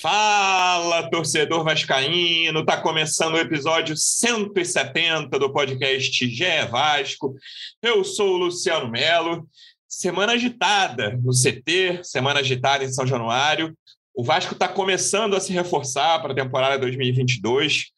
Fala, torcedor vascaíno! Tá começando o episódio 170 do podcast GE Vasco. Eu sou o Luciano Melo. Semana agitada no CT, semana agitada em São Januário. O Vasco está começando a se reforçar para a temporada 2022.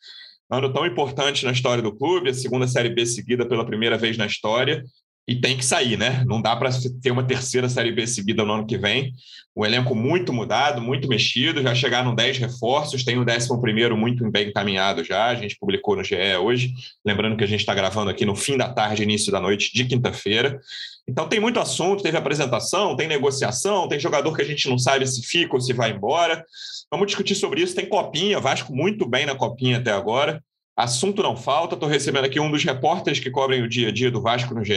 Ano tão importante na história do clube, a segunda Série B seguida pela primeira vez na história e tem que sair, né? Não dá para ter uma terceira Série B seguida no ano que vem. O elenco muito mudado, muito mexido, já chegaram 10 reforços, tem o 11 muito bem encaminhado já, a gente publicou no GE hoje, lembrando que a gente está gravando aqui no fim da tarde, início da noite de quinta-feira. Então tem muito assunto, teve apresentação, tem negociação, tem jogador que a gente não sabe se fica ou se vai embora. Vamos discutir sobre isso, tem copinha, Vasco muito bem na copinha até agora. Assunto não falta, estou recebendo aqui um dos repórteres que cobrem o dia a dia do Vasco no GE.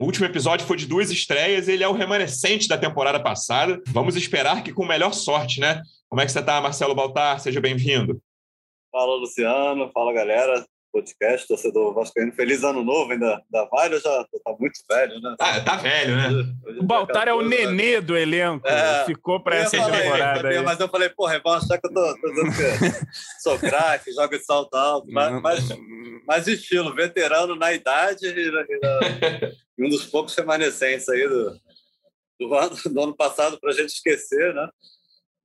O último episódio foi de duas estreias, ele é o remanescente da temporada passada. Vamos esperar que com melhor sorte, né? Como é que você está, Marcelo Baltar? Seja bem-vindo. Fala, Luciano. Fala, galera podcast, torcedor vascaíno. Feliz ano novo, ainda, ainda vale ou já tá muito velho, né? Ah, tá velho, né? o Baltar é o nenê do elenco, é, ficou para essa temporada. Aí, mas eu falei, porra, vão achar que eu tô, tô dizendo que sou craque, jogo de salto alto, mas, mas, mas, estilo, veterano na idade e, e, e um dos poucos remanescentes aí do, do, ano, do ano passado para a gente esquecer, né?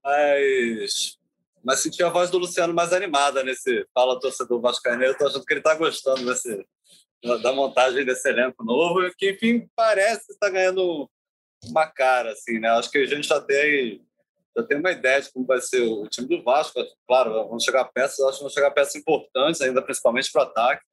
Mas mas senti a voz do Luciano mais animada nesse Fala Torcedor Vascaíno. Eu tô achando que ele está gostando desse, da montagem desse elenco novo, que, enfim, parece estar ganhando uma cara, assim, né? Acho que a gente já tem, já tem uma ideia de como vai ser o time do Vasco. Claro, vão chegar peças, acho que vão chegar peças importantes, ainda principalmente para o ataque.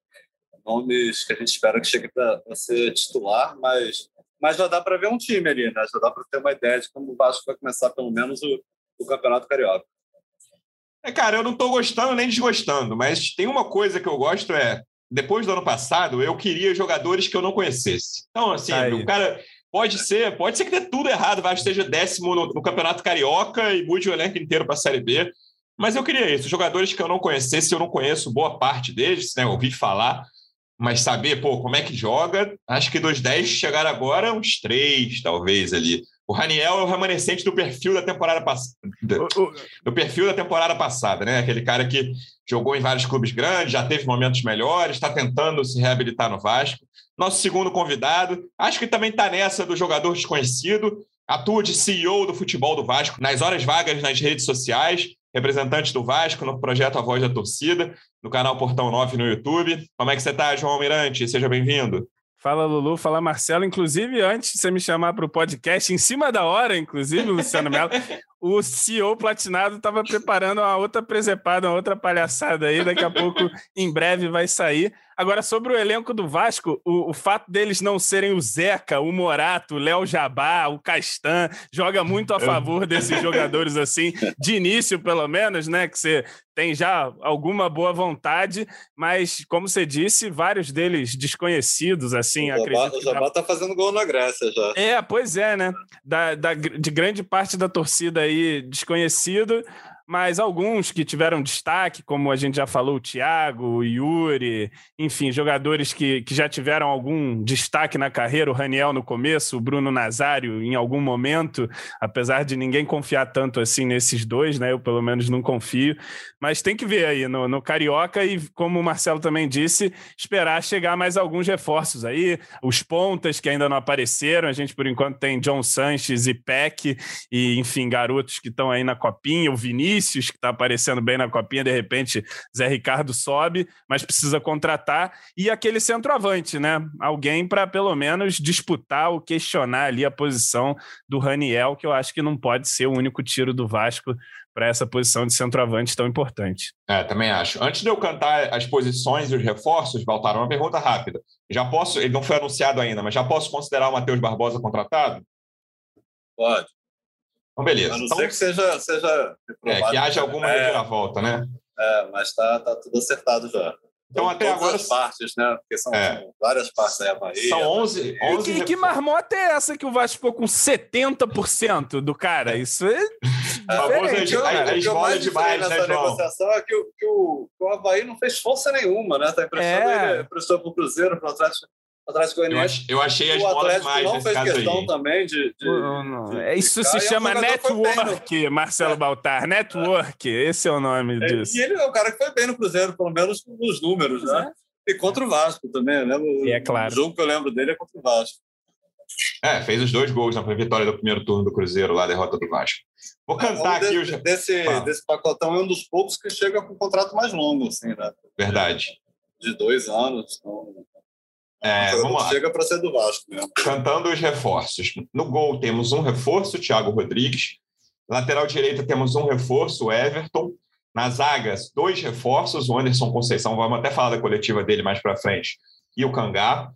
Nomes que a gente espera que chegue para ser titular, mas, mas já dá para ver um time ali, né? Já dá para ter uma ideia de como o Vasco vai começar, pelo menos, o, o Campeonato Carioca. É, cara, eu não estou gostando nem desgostando, mas tem uma coisa que eu gosto é, depois do ano passado, eu queria jogadores que eu não conhecesse. Então, assim, Aí. o cara pode ser, pode ser que dê tudo errado, vai esteja décimo no, no Campeonato Carioca e mude o elenco inteiro para a Série B. Mas eu queria isso, jogadores que eu não conhecesse, eu não conheço boa parte deles, né? Ouvi falar, mas saber, pô, como é que joga, acho que dos 10 chegaram agora uns três, talvez, ali. O Raniel é o remanescente do perfil da temporada passada. Do perfil da temporada passada, né? Aquele cara que jogou em vários clubes grandes, já teve momentos melhores, está tentando se reabilitar no Vasco. Nosso segundo convidado, acho que também está nessa do jogador desconhecido, atua de CEO do futebol do Vasco nas horas vagas nas redes sociais, representante do Vasco no projeto A Voz da Torcida, no canal Portão 9 no YouTube. Como é que você está, João Almirante? Seja bem-vindo. Fala Lulu, fala Marcelo. Inclusive, antes de você me chamar para o podcast, em cima da hora, inclusive, Luciano Melo, o CEO Platinado estava preparando uma outra presepada, uma outra palhaçada aí. Daqui a pouco, em breve, vai sair. Agora, sobre o elenco do Vasco, o, o fato deles não serem o Zeca, o Morato, o Léo Jabá, o Castan, joga muito a favor desses jogadores assim, de início, pelo menos, né? Que você tem já alguma boa vontade, mas, como você disse, vários deles desconhecidos, assim, o acredito. O Jabá está fazendo gol na Grécia já. É, pois é, né? Da, da, de grande parte da torcida aí desconhecido mas alguns que tiveram destaque, como a gente já falou, o Thiago, o Yuri, enfim, jogadores que, que já tiveram algum destaque na carreira, o Raniel no começo, o Bruno Nazário em algum momento, apesar de ninguém confiar tanto assim nesses dois, né? Eu pelo menos não confio, mas tem que ver aí no, no Carioca e, como o Marcelo também disse, esperar chegar mais alguns reforços aí, os pontas que ainda não apareceram, a gente por enquanto tem John Sanches e Peck, e enfim, garotos que estão aí na copinha, o Vinícius Vinícius, que está aparecendo bem na copinha, de repente Zé Ricardo sobe, mas precisa contratar, e aquele centroavante, né? Alguém para pelo menos disputar ou questionar ali a posição do Raniel, que eu acho que não pode ser o único tiro do Vasco para essa posição de centroavante tão importante. É, também acho. Antes de eu cantar as posições e os reforços, Baltar, uma pergunta rápida. Já posso, ele não foi anunciado ainda, mas já posso considerar o Matheus Barbosa contratado? Pode. Então, beleza. A não então, ser que seja. seja é, que haja alguma é, reviravolta, né? É, mas está tá tudo acertado já. Então, até todas agora. as partes, né? Porque são é. várias partes aí, a Bahia. São 11. 11 e que, que marmota é essa que o Vasco ficou com 70% do cara? Isso é. é famoso a esmola demais, nessa né, negociação é que, o, que, o, que o Havaí não fez força nenhuma, né? Tá emprestando é. ele, emprestou para o Cruzeiro, para o Atlético Atlético Goianiense. Eu, achei as o bolas mais não fez questão aí. também de. de, Não, não. de É, Isso se é chama network, Marcelo Baltar. Network, esse é o nome É, disso. E ele é o cara que foi bem no Cruzeiro, pelo menos nos números, né? E contra o Vasco também, eu lembro. E é claro. O jogo que eu lembro dele é contra o Vasco. É, fez os dois gols na vitória do primeiro turno do Cruzeiro, lá, a derrota do Vasco. Vou cantar Um aqui de- os. desse, desse pacotão é um dos poucos que chega com um contrato mais longo, assim, né? Verdade. De dois anos. Então, É, vamos lá. Chega para ser do Vasco mesmo. Cantando os reforços. No gol temos um reforço, Thiago Rodrigues. Lateral direita temos um reforço, Everton. Nas zagas, dois reforços, o Anderson Conceição, vamos até falar da coletiva dele mais para frente, e o Cangá.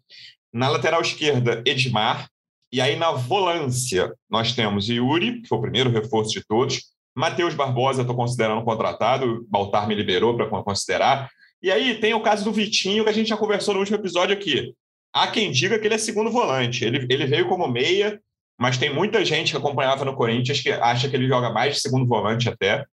Na lateral esquerda, Edmar. E aí na volância, nós temos Yuri, que foi o primeiro reforço de todos. Matheus Barbosa, estou considerando contratado, o Baltar me liberou para considerar. E aí tem o caso do Vitinho, que a gente já conversou no último episódio aqui. Há quem diga que ele é segundo volante. Ele, ele veio como meia, mas tem muita gente que acompanhava no Corinthians que acha que ele joga mais de segundo volante até.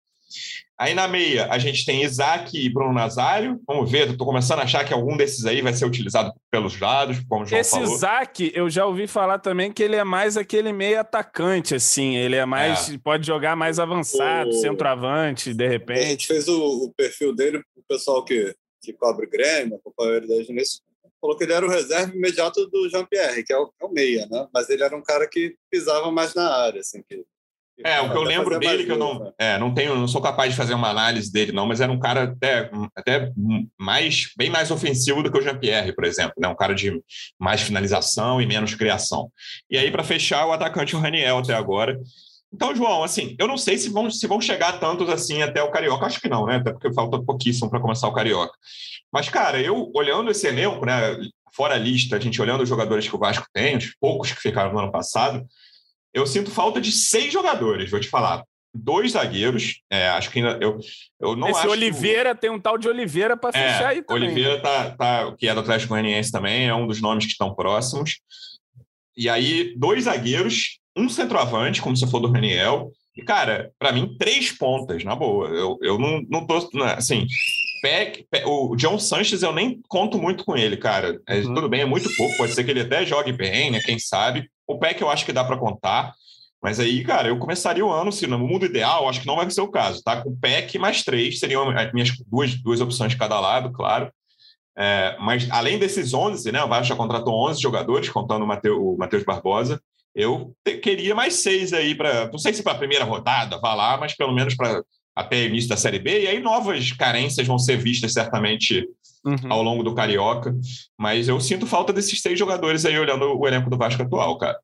Aí na meia, a gente tem Isaac e Bruno Nazário. Vamos ver, estou começando a achar que algum desses aí vai ser utilizado pelos lados, como o João Esse falou. Isaac, eu já ouvi falar também que ele é mais aquele meio atacante, assim. Ele é mais. Pode jogar mais avançado, O- centroavante, de A repente. gente fez o, o perfil dele, o pessoal que, que cobre Grêmio, acompanhou ele desde o início, falou que ele era o reserva imediato do Jean-Pierre, que é o, é o meia, né? Mas ele era um cara que pisava mais na área, assim. Que, que É, o que eu lembro dele, que eu não, né? é, não tenho, não sou capaz de fazer uma análise dele, não, mas era um cara até, até mais, bem mais ofensivo do que o Jean-Pierre, por exemplo, né? Um cara de mais finalização e menos criação. E aí, para fechar, o atacante o Raniel até agora. Então, João, assim, eu não sei se vão, se vão chegar tantos assim até o Carioca. Acho que não, né? Até porque falta pouquíssimo para começar o Carioca. Mas, cara, eu olhando esse elenco, né? Fora a lista, a gente olhando os jogadores que o Vasco tem, os poucos que ficaram no ano passado, eu sinto falta de seis jogadores, vou te falar. Dois zagueiros, é, acho que ainda. Eu, eu não Esse acho. que Oliveira tem um tal de Oliveira para fechar aí é, também. Oliveira tá, tá, que é do Atlético Goianiense também, é um dos nomes que estão próximos. E aí, dois zagueiros, um centroavante, como você falou do Raniel. E, cara, para mim, três pontas, na boa. Eu, eu não, não tô. não, Assim, Peck, Pe- o John Sanches eu nem conto muito com ele, cara. É, Uhum. Tudo bem, é muito pouco. Pode ser que ele até jogue bem, né? Quem sabe. O Peck eu acho que dá para contar. Mas aí, cara, eu começaria o ano, se no mundo ideal, acho que não vai ser o caso, tá? Com o PEC mais três, seriam as minhas duas, duas opções de cada lado, claro. É, mas além desses 11, né? O Vasco já contratou 11 jogadores, contando o Matheus Barbosa. Eu queria mais seis aí para, não sei se para a primeira rodada, vá lá, mas pelo menos para até início da Série B. E aí novas carências vão ser vistas certamente Uhum. ao longo do Carioca. Mas eu sinto falta desses seis jogadores aí olhando o elenco do Vasco atual, cara.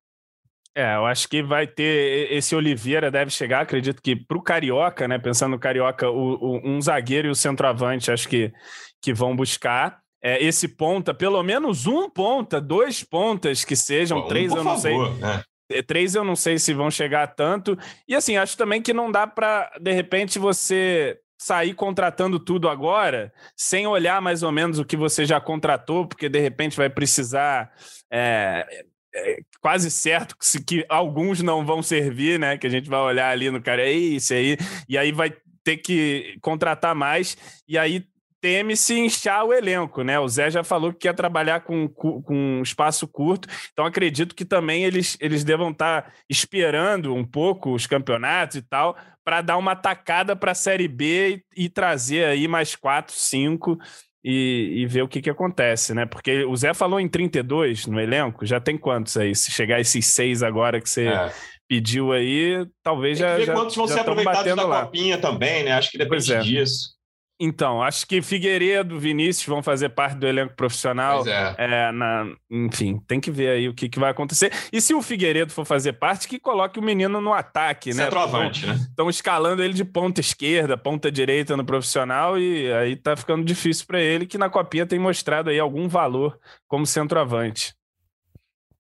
É, eu acho que vai ter. Esse Oliveira deve chegar, acredito que para o Carioca, né? Pensando no Carioca, o, o- um zagueiro e o centroavante, acho que, que vão buscar. É, esse ponta, pelo menos um ponta, dois pontas que sejam, um, três eu não sei. favor, né? É, Três eu não sei se vão chegar a tanto. E assim, acho também que não dá para, de repente, você sair contratando tudo agora, sem olhar mais ou menos o que você já contratou, porque de repente vai precisar. é, é quase certo que, se- que alguns não vão servir, né? Que a gente vai olhar ali no cara, é isso aí, e aí vai ter que contratar mais, e aí teme-se inchar o elenco, né? O Zé já falou que quer trabalhar com, com um espaço curto, então acredito que também eles, eles devam estar esperando um pouco os campeonatos e tal, para dar uma tacada para a Série B e, e trazer aí mais quatro, cinco e, e ver o que, que acontece, né? Porque o Zé falou em 32 no elenco, já tem quantos aí? Se chegar esses seis agora que você É. pediu aí, talvez já. ver já, quantos vão já ser aproveitados da lá. copinha também, né? Acho que depende Pois é. disso. Então, acho que Figueiredo, Vinícius vão fazer parte do elenco profissional. Pois é. É, na- enfim, tem que ver aí o que, que vai acontecer. E se o Figueiredo for fazer parte, que coloque o menino no ataque, né? Centroavante, né? Estão escalando ele de ponta esquerda, ponta direita no profissional e aí tá ficando difícil para ele, que na Copinha tem mostrado aí algum valor como centroavante.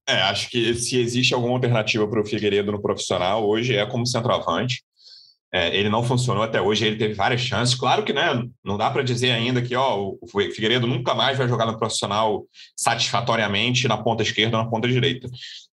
É, acho que se existe alguma alternativa para o Figueiredo no profissional, hoje é como centroavante. É, ele não funcionou até hoje, ele teve várias chances. Claro que né, não dá para dizer ainda que ó, o Figueiredo nunca mais vai jogar no profissional satisfatoriamente na ponta esquerda ou na ponta direita.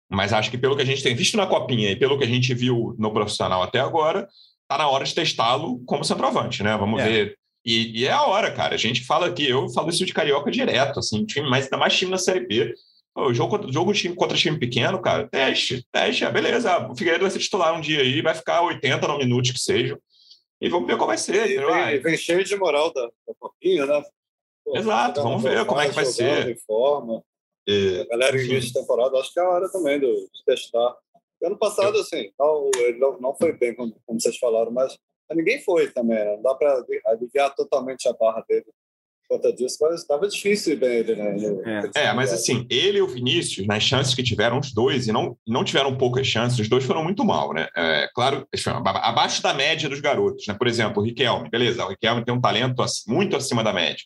Mas acho que pelo que a gente tem visto na Copinha e pelo que a gente viu no profissional até agora, tá na hora de testá-lo como centroavante, né? Vamos É. ver. E, e é a hora, cara. A gente fala aqui, eu falo isso de carioca direto, assim, time, mas ainda mais time na Série B O jogo, jogo contra time pequeno, cara, teste, teste, é, beleza. O Figueiredo vai ser titular um dia aí, vai ficar 80 no minutos que seja. E vamos ver qual vai ser. E vem, vem, cheio de moral da, da copinha, né? Pô, Exato, vamos ver como é que vai ser. Forma. E, a galera em início de temporada, acho que é a hora também de, de testar. Ano passado, assim, não, ele não foi bem, como, como vocês falaram, mas ninguém foi também. Né? Não dá para aliviar totalmente a barra dele conta disso, mas estava difícil bem ele, né? É. é, mas assim, ele e o Vinícius, nas chances que tiveram os dois, e não, não tiveram poucas chances, os dois foram muito mal, né? É, claro, abaixo da média dos garotos, né? Por exemplo, o Riquelme, beleza, o Riquelme tem um talento muito acima da média,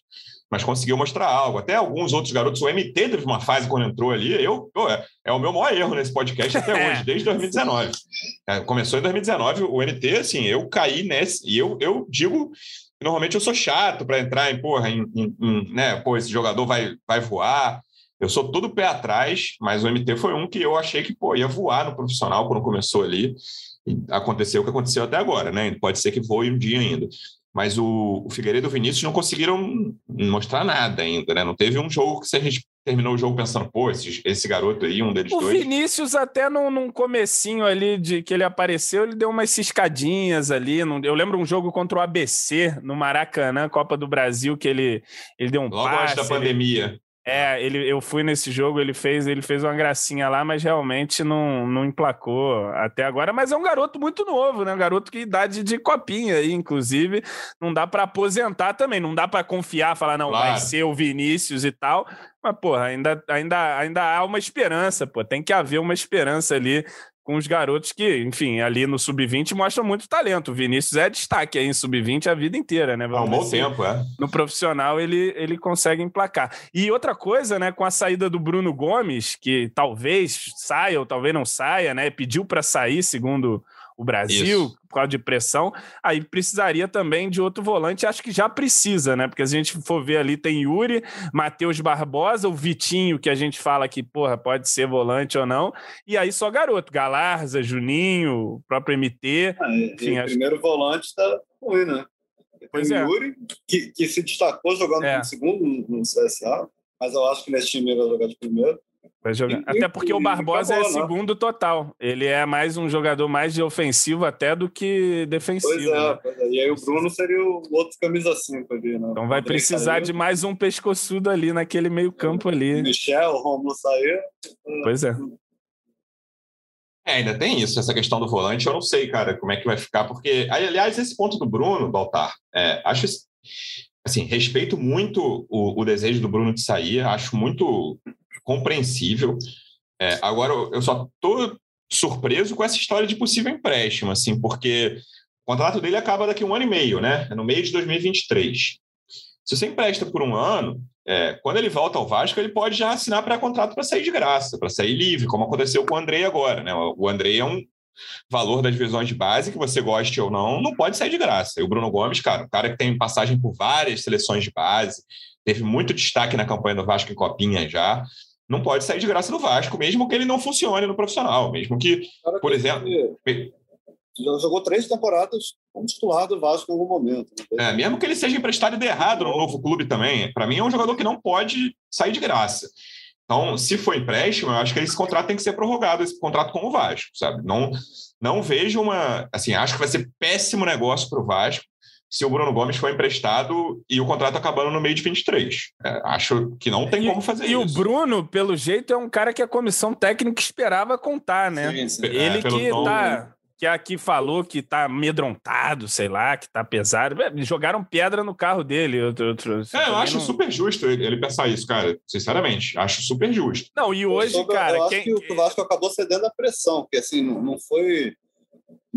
mas conseguiu mostrar algo. Até alguns outros garotos, o MT teve uma fase quando entrou ali, eu, pô, é, é, o meu maior erro nesse podcast até é. hoje, desde 2019. É, começou em 2019, o MT, assim, eu caí nesse, e eu, eu digo normalmente eu sou chato para entrar em, porra, em, em, em, né, pô, esse jogador vai, vai voar. Eu sou todo pé atrás, mas o MT foi um que eu achei que, pô, ia voar no profissional quando começou ali. Aconteceu o que aconteceu até agora, né? Pode ser que voe um dia ainda. Mas o, o Figueiredo e o Vinícius não conseguiram mostrar nada ainda, né? Não teve um jogo que você terminou o jogo pensando, pô, esse, esse garoto aí, um deles o dois. O Vinícius, até num, num comecinho ali de que ele apareceu, ele deu umas ciscadinhas ali. Num, eu lembro um jogo contra o ABC, no Maracanã, Copa do Brasil, que ele, ele deu um Logo passe. antes da pandemia. É, ele, eu fui nesse jogo, ele fez, ele fez uma gracinha lá, mas realmente não, não emplacou até agora. Mas é um garoto muito novo, né? Um garoto que idade de copinha aí, inclusive. Não dá para aposentar também, não dá para confiar, falar, não, claro. vai ser o Vinícius e tal. Mas, porra, ainda, ainda, ainda há uma esperança, pô. Tem que haver uma esperança ali com os garotos que, enfim, ali no sub-20 mostram muito talento. O Vinícius é destaque aí em sub-20 a vida inteira, né? Há um bom tempo, é. No profissional ele, ele consegue emplacar. E outra coisa, né, com a saída do Bruno Gomes, que talvez saia ou talvez não saia, né? Pediu para sair, segundo o Brasil, Isso. por causa de pressão, aí precisaria também de outro volante, acho que já precisa, né? Porque se a gente for ver ali, tem Yuri, Matheus Barbosa, o Vitinho, que a gente fala que, porra, pode ser volante ou não, e aí só garoto, Galarza, Juninho, o próprio MT. Ah, enfim, acho... primeiro volante tá ruim, né? Pois é. Yuri, que, que se destacou jogando é. segundo no CSA, mas eu acho que nesse time ele vai jogar de primeiro. E, até porque e, o Barbosa acabou, é né? segundo total. Ele é mais um jogador mais de ofensivo até do que defensivo. Pois é, né? pois é. E aí o Bruno seria o outro camisa 5 ali, né? Então vai precisar saiu. de mais um pescoçudo ali naquele meio campo ali. Michel, o Romulo saiu. Pois é. É, ainda tem isso, essa questão do volante. Eu não sei, cara, como é que vai ficar, porque, aliás, esse ponto do Bruno, Baltar, é, acho assim, respeito muito o, o, desejo do Bruno de sair, acho muito compreensível. É, agora, eu só estou surpreso com essa história de possível empréstimo, assim, porque o contrato dele acaba daqui a um ano e meio, né? É no meio de 2023. Se você empresta por um ano, é, quando ele volta ao Vasco, ele pode já assinar pré-contrato para sair de graça, para sair livre, como aconteceu com o Andrei agora, né? O Andrei é um valor das divisões de base, que você goste ou não, não pode sair de graça. E o Bruno Gomes, cara, um cara que tem passagem por várias seleções de base, teve muito destaque na campanha do Vasco em Copinha já não pode sair de graça do Vasco, mesmo que ele não funcione no profissional, mesmo que, Cara, por exemplo. Já jogou três temporadas como titular do Vasco em algum momento. É, mesmo que ele seja emprestado e de errado no novo clube também, para mim é um jogador que não pode sair de graça. Então, se for empréstimo, eu acho que esse contrato tem que ser prorrogado, esse contrato com o Vasco, sabe? Não, não vejo uma. Assim, acho que vai ser péssimo negócio para o Vasco se o Bruno Gomes foi emprestado e o contrato acabando no meio de 23. É, acho que não tem e, como fazer e isso. E o Bruno, pelo jeito, é um cara que a comissão técnica esperava contar, né? Sim, sim. Ele é, que tom, tá. Que aqui falou que tá amedrontado, sei lá, que tá pesado. É, jogaram pedra no carro dele. Outro, outro, é, eu acho não... super justo ele pensar isso, cara. Sinceramente, acho super justo. Não, e hoje, eu cara. Eu quem... acho que o Vasco acabou cedendo a pressão, porque assim, não foi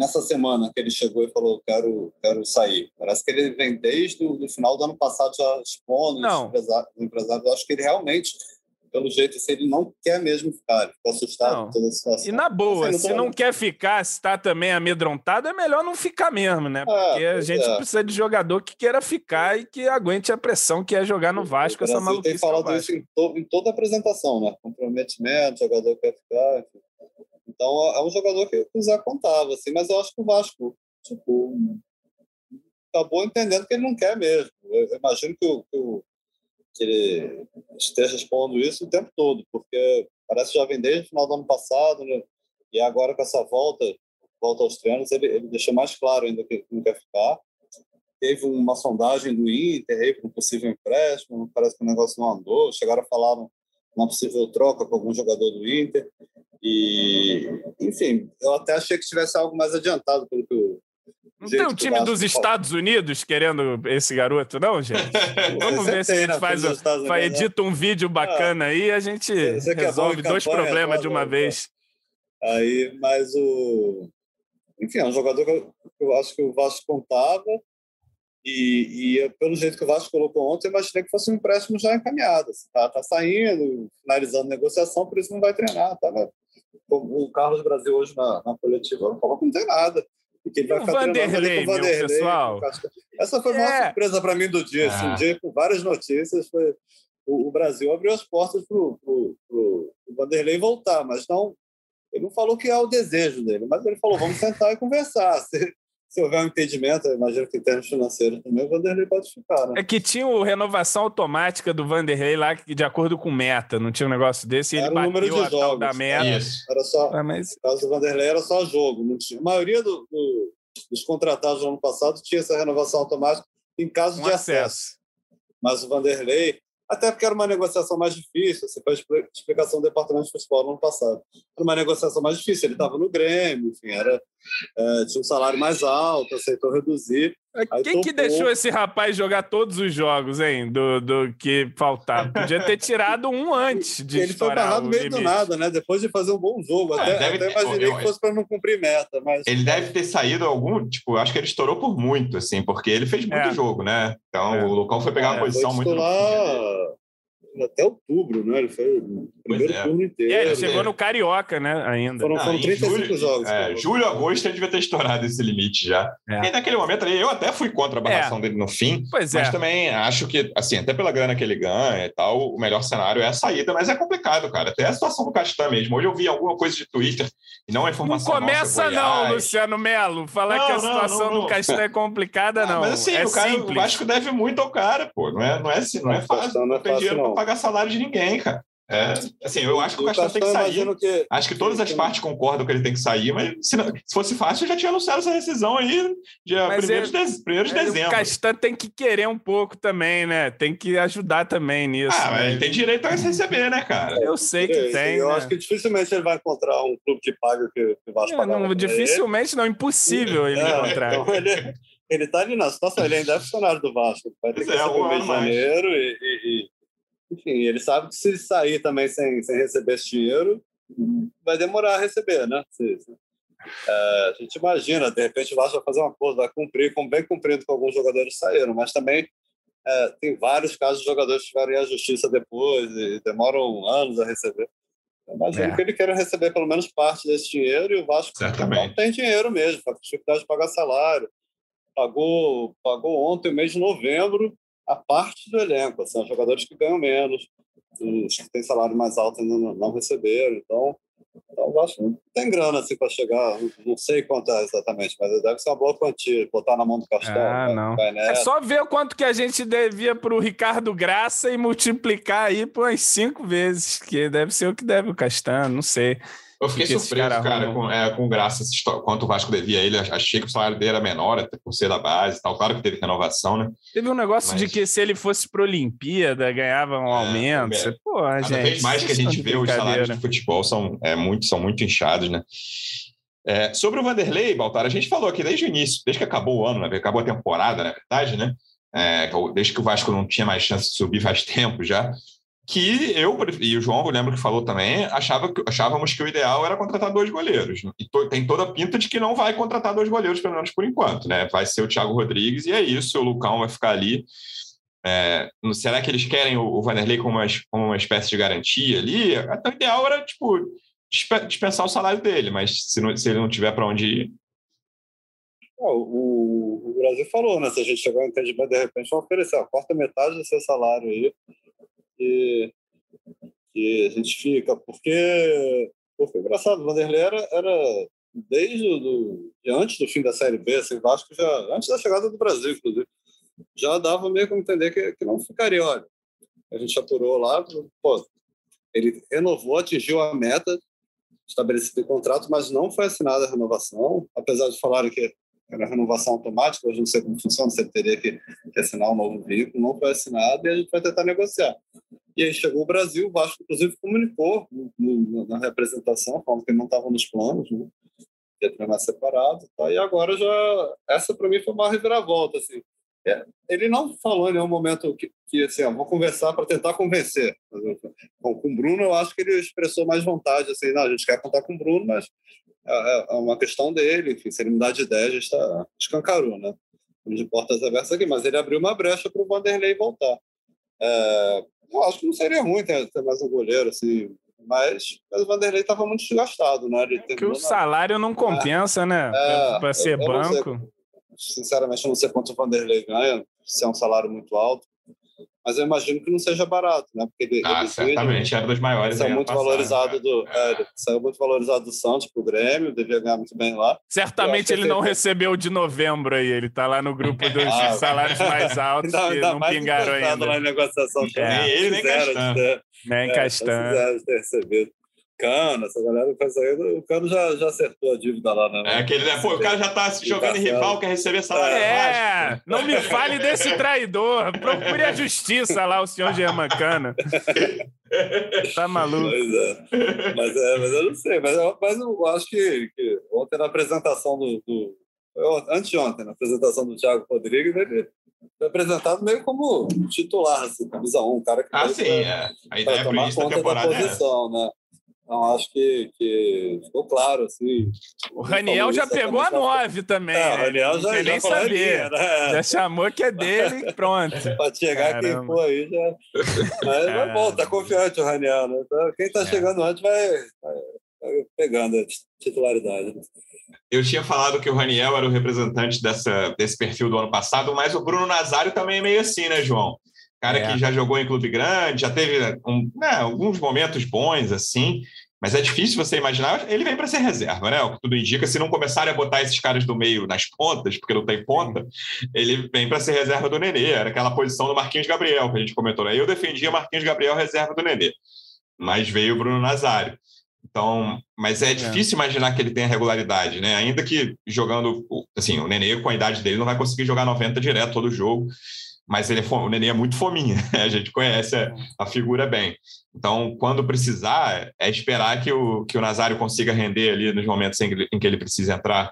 nessa semana que ele chegou e falou quero quero sair. Parece que ele vem desde o final do ano passado já expondo não. os empresários. Eu acho que ele realmente pelo jeito, se ele não quer mesmo ficar, ele ficou assustado não. com toda a situação. E na boa, assim, não se não quer ficar, se está também amedrontado, é melhor não ficar mesmo, né? É, Porque a gente é. precisa de jogador que queira ficar e que aguente a pressão que é jogar no Vasco, essa maluquice. tem falado isso em, to em, toda a apresentação, né? Comprometimento, jogador quer ficar, enfim. Então é um jogador que o Zé contava, assim, mas eu acho que o Vasco, tipo, acabou entendendo que ele não quer mesmo. Eu imagino que o, que o, que ele esteja expondo isso o tempo todo, porque parece que já vem desde o final do ano passado, né? e agora com essa volta, volta aos treinos, ele, ele deixou mais claro ainda que não quer ficar. Teve uma sondagem do Inter aí para um possível empréstimo, parece que o negócio não andou, chegaram a falar uma possível troca com algum jogador do Inter. E, enfim, eu até achei que tivesse algo mais adiantado pelo que o. Não tem um time dos Estados Unidos querendo esse garoto, não, gente? Vamos ver se a gente faz, faz né? edita um vídeo bacana aí e a gente resolve dois problemas de uma vez. Aí, mas o. Enfim, é um jogador que eu, eu acho que o Vasco contava e, e, pelo jeito que o Vasco colocou ontem, eu imaginei que fosse um empréstimo já encaminhado. Está assim, tá saindo, finalizando negociação, por isso não vai treinar. Tá, O Carlos Brasil hoje na, na coletiva falou que não tem nada. E que ele vai ficar Vanderlei, com o Vanderlei, pessoal. Essa foi uma é. surpresa para mim do dia. Assim, um ah. dia com várias notícias. Foi, o, o Brasil abriu as portas para o Vanderlei voltar, mas não ele não falou que é o desejo dele, mas ele falou: vamos sentar e conversar. Se, se houver um entendimento, eu imagino que em termos financeiros também, o Vanderlei pode ficar. Né? É que tinha o renovação automática do Vanderlei lá, de acordo com meta, não tinha um negócio desse, e ele era o número de jogos, da meta. Era só, ah, mas... No caso do Vanderlei era só jogo, não tinha. A maioria do, do, dos contratados no ano passado tinha essa renovação automática em caso um de acesso. acesso. Mas o Vanderlei, até porque era uma negociação mais difícil. Você fez explicação do departamento de futebol no ano passado. Era uma negociação mais difícil. Ele estava no Grêmio, enfim, era, é, tinha um salário mais alto, aceitou reduzir. Quem que deixou esse rapaz jogar todos os jogos, hein? Do, do que faltava? Podia ter tirado um antes de Ele foi barrado meio do nada, né? Depois de fazer um bom jogo. É, até, até imaginei eu, que fosse para não cumprir meta. Mas... Ele deve ter saído algum. Tipo, acho que ele estourou por muito, assim, porque ele fez muito é. jogo, né? Então é. o Lucão foi pegar uma é, posição muito até outubro, né? Ele foi o primeiro é. turno inteiro. É, ele chegou no Carioca, né? Ainda. Foram, foram 35 julho, jogos. É, julho, agosto, ele devia ter estourado esse limite já. É. E naquele momento ali, eu até fui contra a barração é. dele no fim. Pois mas é. também acho que, assim, até pela grana que ele ganha e tal, o melhor cenário é a saída, mas é complicado, cara. Até a situação do Castan mesmo. Hoje eu vi alguma coisa de Twitter e não é informação. Não começa, nossa, não, Luciano Melo. Falar não, que a situação não, não, do Castan é complicada, ah, não. Mas assim, é o, cara, o Vasco deve muito ao cara, pô. Não é, não é, assim, não é fácil. Não, é fácil, para pagar salário de ninguém cara. É, assim, eu acho que o Castan tem que sair. Que... Acho que todas as partes concordam que ele tem que sair, mas se, não, se fosse fácil, eu já tinha anunciado essa rescisão aí dia 1 de, de dezembro. O Castan tem que querer um pouco também, né? Tem que ajudar também nisso. Ah, mas né? ele tem direito a receber, né, cara? Eu sei que é, tem. Eu né? acho que dificilmente ele vai encontrar um clube que pague o que, que Vasco é, não, Dificilmente, não, impossível ele é, encontrar. Então ele, ele tá ali na situação, ele ainda é funcionário do Vasco. Vai ter que é, um mês de janeiro e, e enfim, ele sabe que se sair também sem, sem receber esse dinheiro, vai demorar a receber, né? Se, se, é, a gente imagina, de repente o Vasco vai fazer uma coisa, vai cumprir, como bem cumprido com alguns jogadores saíram, mas também é, tem vários casos de jogadores que tiveram à justiça depois e demoram anos a receber. Imagino é. que ele queira receber pelo menos parte desse dinheiro e o Vasco Certamente. não tem dinheiro mesmo, com dificuldade de pagar salário. Pagou, pagou ontem, mês de novembro, a parte do elenco. São jogadores que ganham menos, os que têm salário mais alto ainda não, não receberam. Então, então, eu acho que tem grana assim para chegar, não sei quanto é exatamente, mas deve ser uma boa quantia, botar na mão do Castelo. Ah, não. É só ver o quanto que a gente devia para o Ricardo Graça e multiplicar aí por umas cinco vezes, que deve ser o que deve o Castano, não sei. Eu fiquei surpreso, cara, cara com, é, com graça quanto o Vasco devia a ele. Achei que o salário dele era menor, até por ser da base e tal. Claro que teve renovação, né? Teve um negócio Mas... de que se ele fosse para Olimpíada, ganhava um é, aumento. É, Pô, Cada gente, vez mais que a gente vê os salários de futebol são, é, muito, são muito inchados, né? É, sobre o Vanderlei, Baltar, a gente falou aqui desde o início, desde que acabou o ano, né? acabou a temporada, na verdade, né? É, desde que o Vasco não tinha mais chance de subir faz tempo já que eu e o João, eu lembro que falou também, achava, achávamos que o ideal era contratar dois goleiros. E to, tem toda a pinta de que não vai contratar dois goleiros, pelo menos por enquanto, né? Vai ser o Thiago Rodrigues e é isso, o Lucão vai ficar ali. É, será que eles querem o, o Vanderlei como uma, como uma espécie de garantia ali? Até o ideal era, tipo, dispensar o salário dele, mas se, não, se ele não tiver para onde ir. o, o, Brasil falou, né? Se a gente chegar ao entendimento, de repente, vão oferecer a quarta metade do seu salário aí que, que a gente fica, porque, porque engraçado, o Vanderlei era, era desde do, antes do fim da Série B, assim, Vasco já, antes da chegada do Brasil, inclusive, já dava meio como entender que, que não ficaria, olha, a gente apurou lá, pô, ele renovou, atingiu a meta estabelecida em contrato, mas não foi assinada a renovação, apesar de falarem que era renovação automática, hoje não sei como funciona, ele teria que, que assinar um novo veículo, não foi assinado e a gente vai tentar negociar. E aí chegou o Brasil, o Vasco, inclusive, comunicou no, no, na representação, falando que não estava nos planos, né? ia treinar separado. Tá? E agora já. Essa, para mim, foi uma reviravolta. Assim. É, ele não falou em nenhum momento que, que assim, ó, vou conversar para tentar convencer. Bom, com o Bruno, eu acho que ele expressou mais vontade. Assim, não, a gente quer contar com o Bruno, mas é, é, é uma questão dele. Enfim, se ele mudar de ideia, a gente está escancarou, né? De portas abertas aqui, mas ele abriu uma brecha para o Vanderlei voltar. É, eu acho que não seria ruim ter, ter mais um goleiro, assim, mas, mas o Vanderlei estava muito desgastado, né? Ele que o salário não compensa, é, né? É, para ser banco. Sei, sinceramente, eu não sei quanto o Vanderlei ganha, se é um salário muito alto mas eu imagino que não seja barato, né? Porque ele, ah, ele certamente, era dos maiores. Saiu muito passado, valorizado do, é. É, saiu muito valorizado do Santos pro Grêmio, devia ganhar muito bem lá. Certamente ele não recebeu de novembro aí, ele tá lá no grupo dos ah, salários mais altos ainda, ainda não pingaram ainda. Lá em negociação, é. Ele nem Castan. Nem é. Cano, essa galera faz aí, o Cano já, já acertou a dívida lá, né? É aquele, né? Pô, o cara já tá se jogando em rival, quer receber salário É, não me fale desse traidor. Procure a justiça lá, o senhor Germancano. tá maluco. Pois é. Mas, é, mas eu não sei, mas eu, mas eu acho que, que ontem na apresentação do, do anteontem, na apresentação do Thiago Rodrigues, ele foi apresentado meio como titular, assim, camisa 1, um cara que ah, sim, é. A ideia é tomar conta da, da é posição, né? Então, acho que, que ficou claro. Assim, o Raniel já pegou a 9 também. É, o né? Raniel já, já nem sabia. Né? Já chamou que é dele e pronto. Pode chegar Caramba. quem for aí já. Mas é bom, tá confiante o Raniel. Né? Então, quem tá é. chegando antes vai, vai, vai pegando a titularidade. Eu tinha falado que o Raniel era o representante dessa, desse perfil do ano passado, mas o Bruno Nazário também é meio assim, né, João? Cara é. que já jogou em clube grande, já teve um, né, alguns momentos bons, assim, mas é difícil você imaginar. Ele vem para ser reserva, né? O que tudo indica. Se não começarem a botar esses caras do meio nas pontas, porque não tem ponta, ele vem para ser reserva do Nenê. Era aquela posição do Marquinhos Gabriel que a gente comentou. Né? Eu defendia Marquinhos Gabriel reserva do Nenê, mas veio o Bruno Nazário. Então, mas é, é. difícil é. imaginar que ele tenha regularidade, né? Ainda que jogando, assim, o Nenê com a idade dele não vai conseguir jogar 90 direto todo jogo mas ele é, o Nenê é muito fominha, a gente conhece a, a, figura bem. Então, quando precisar, é esperar que o, que o Nazário consiga render ali nos momentos em que, em que ele precisa entrar.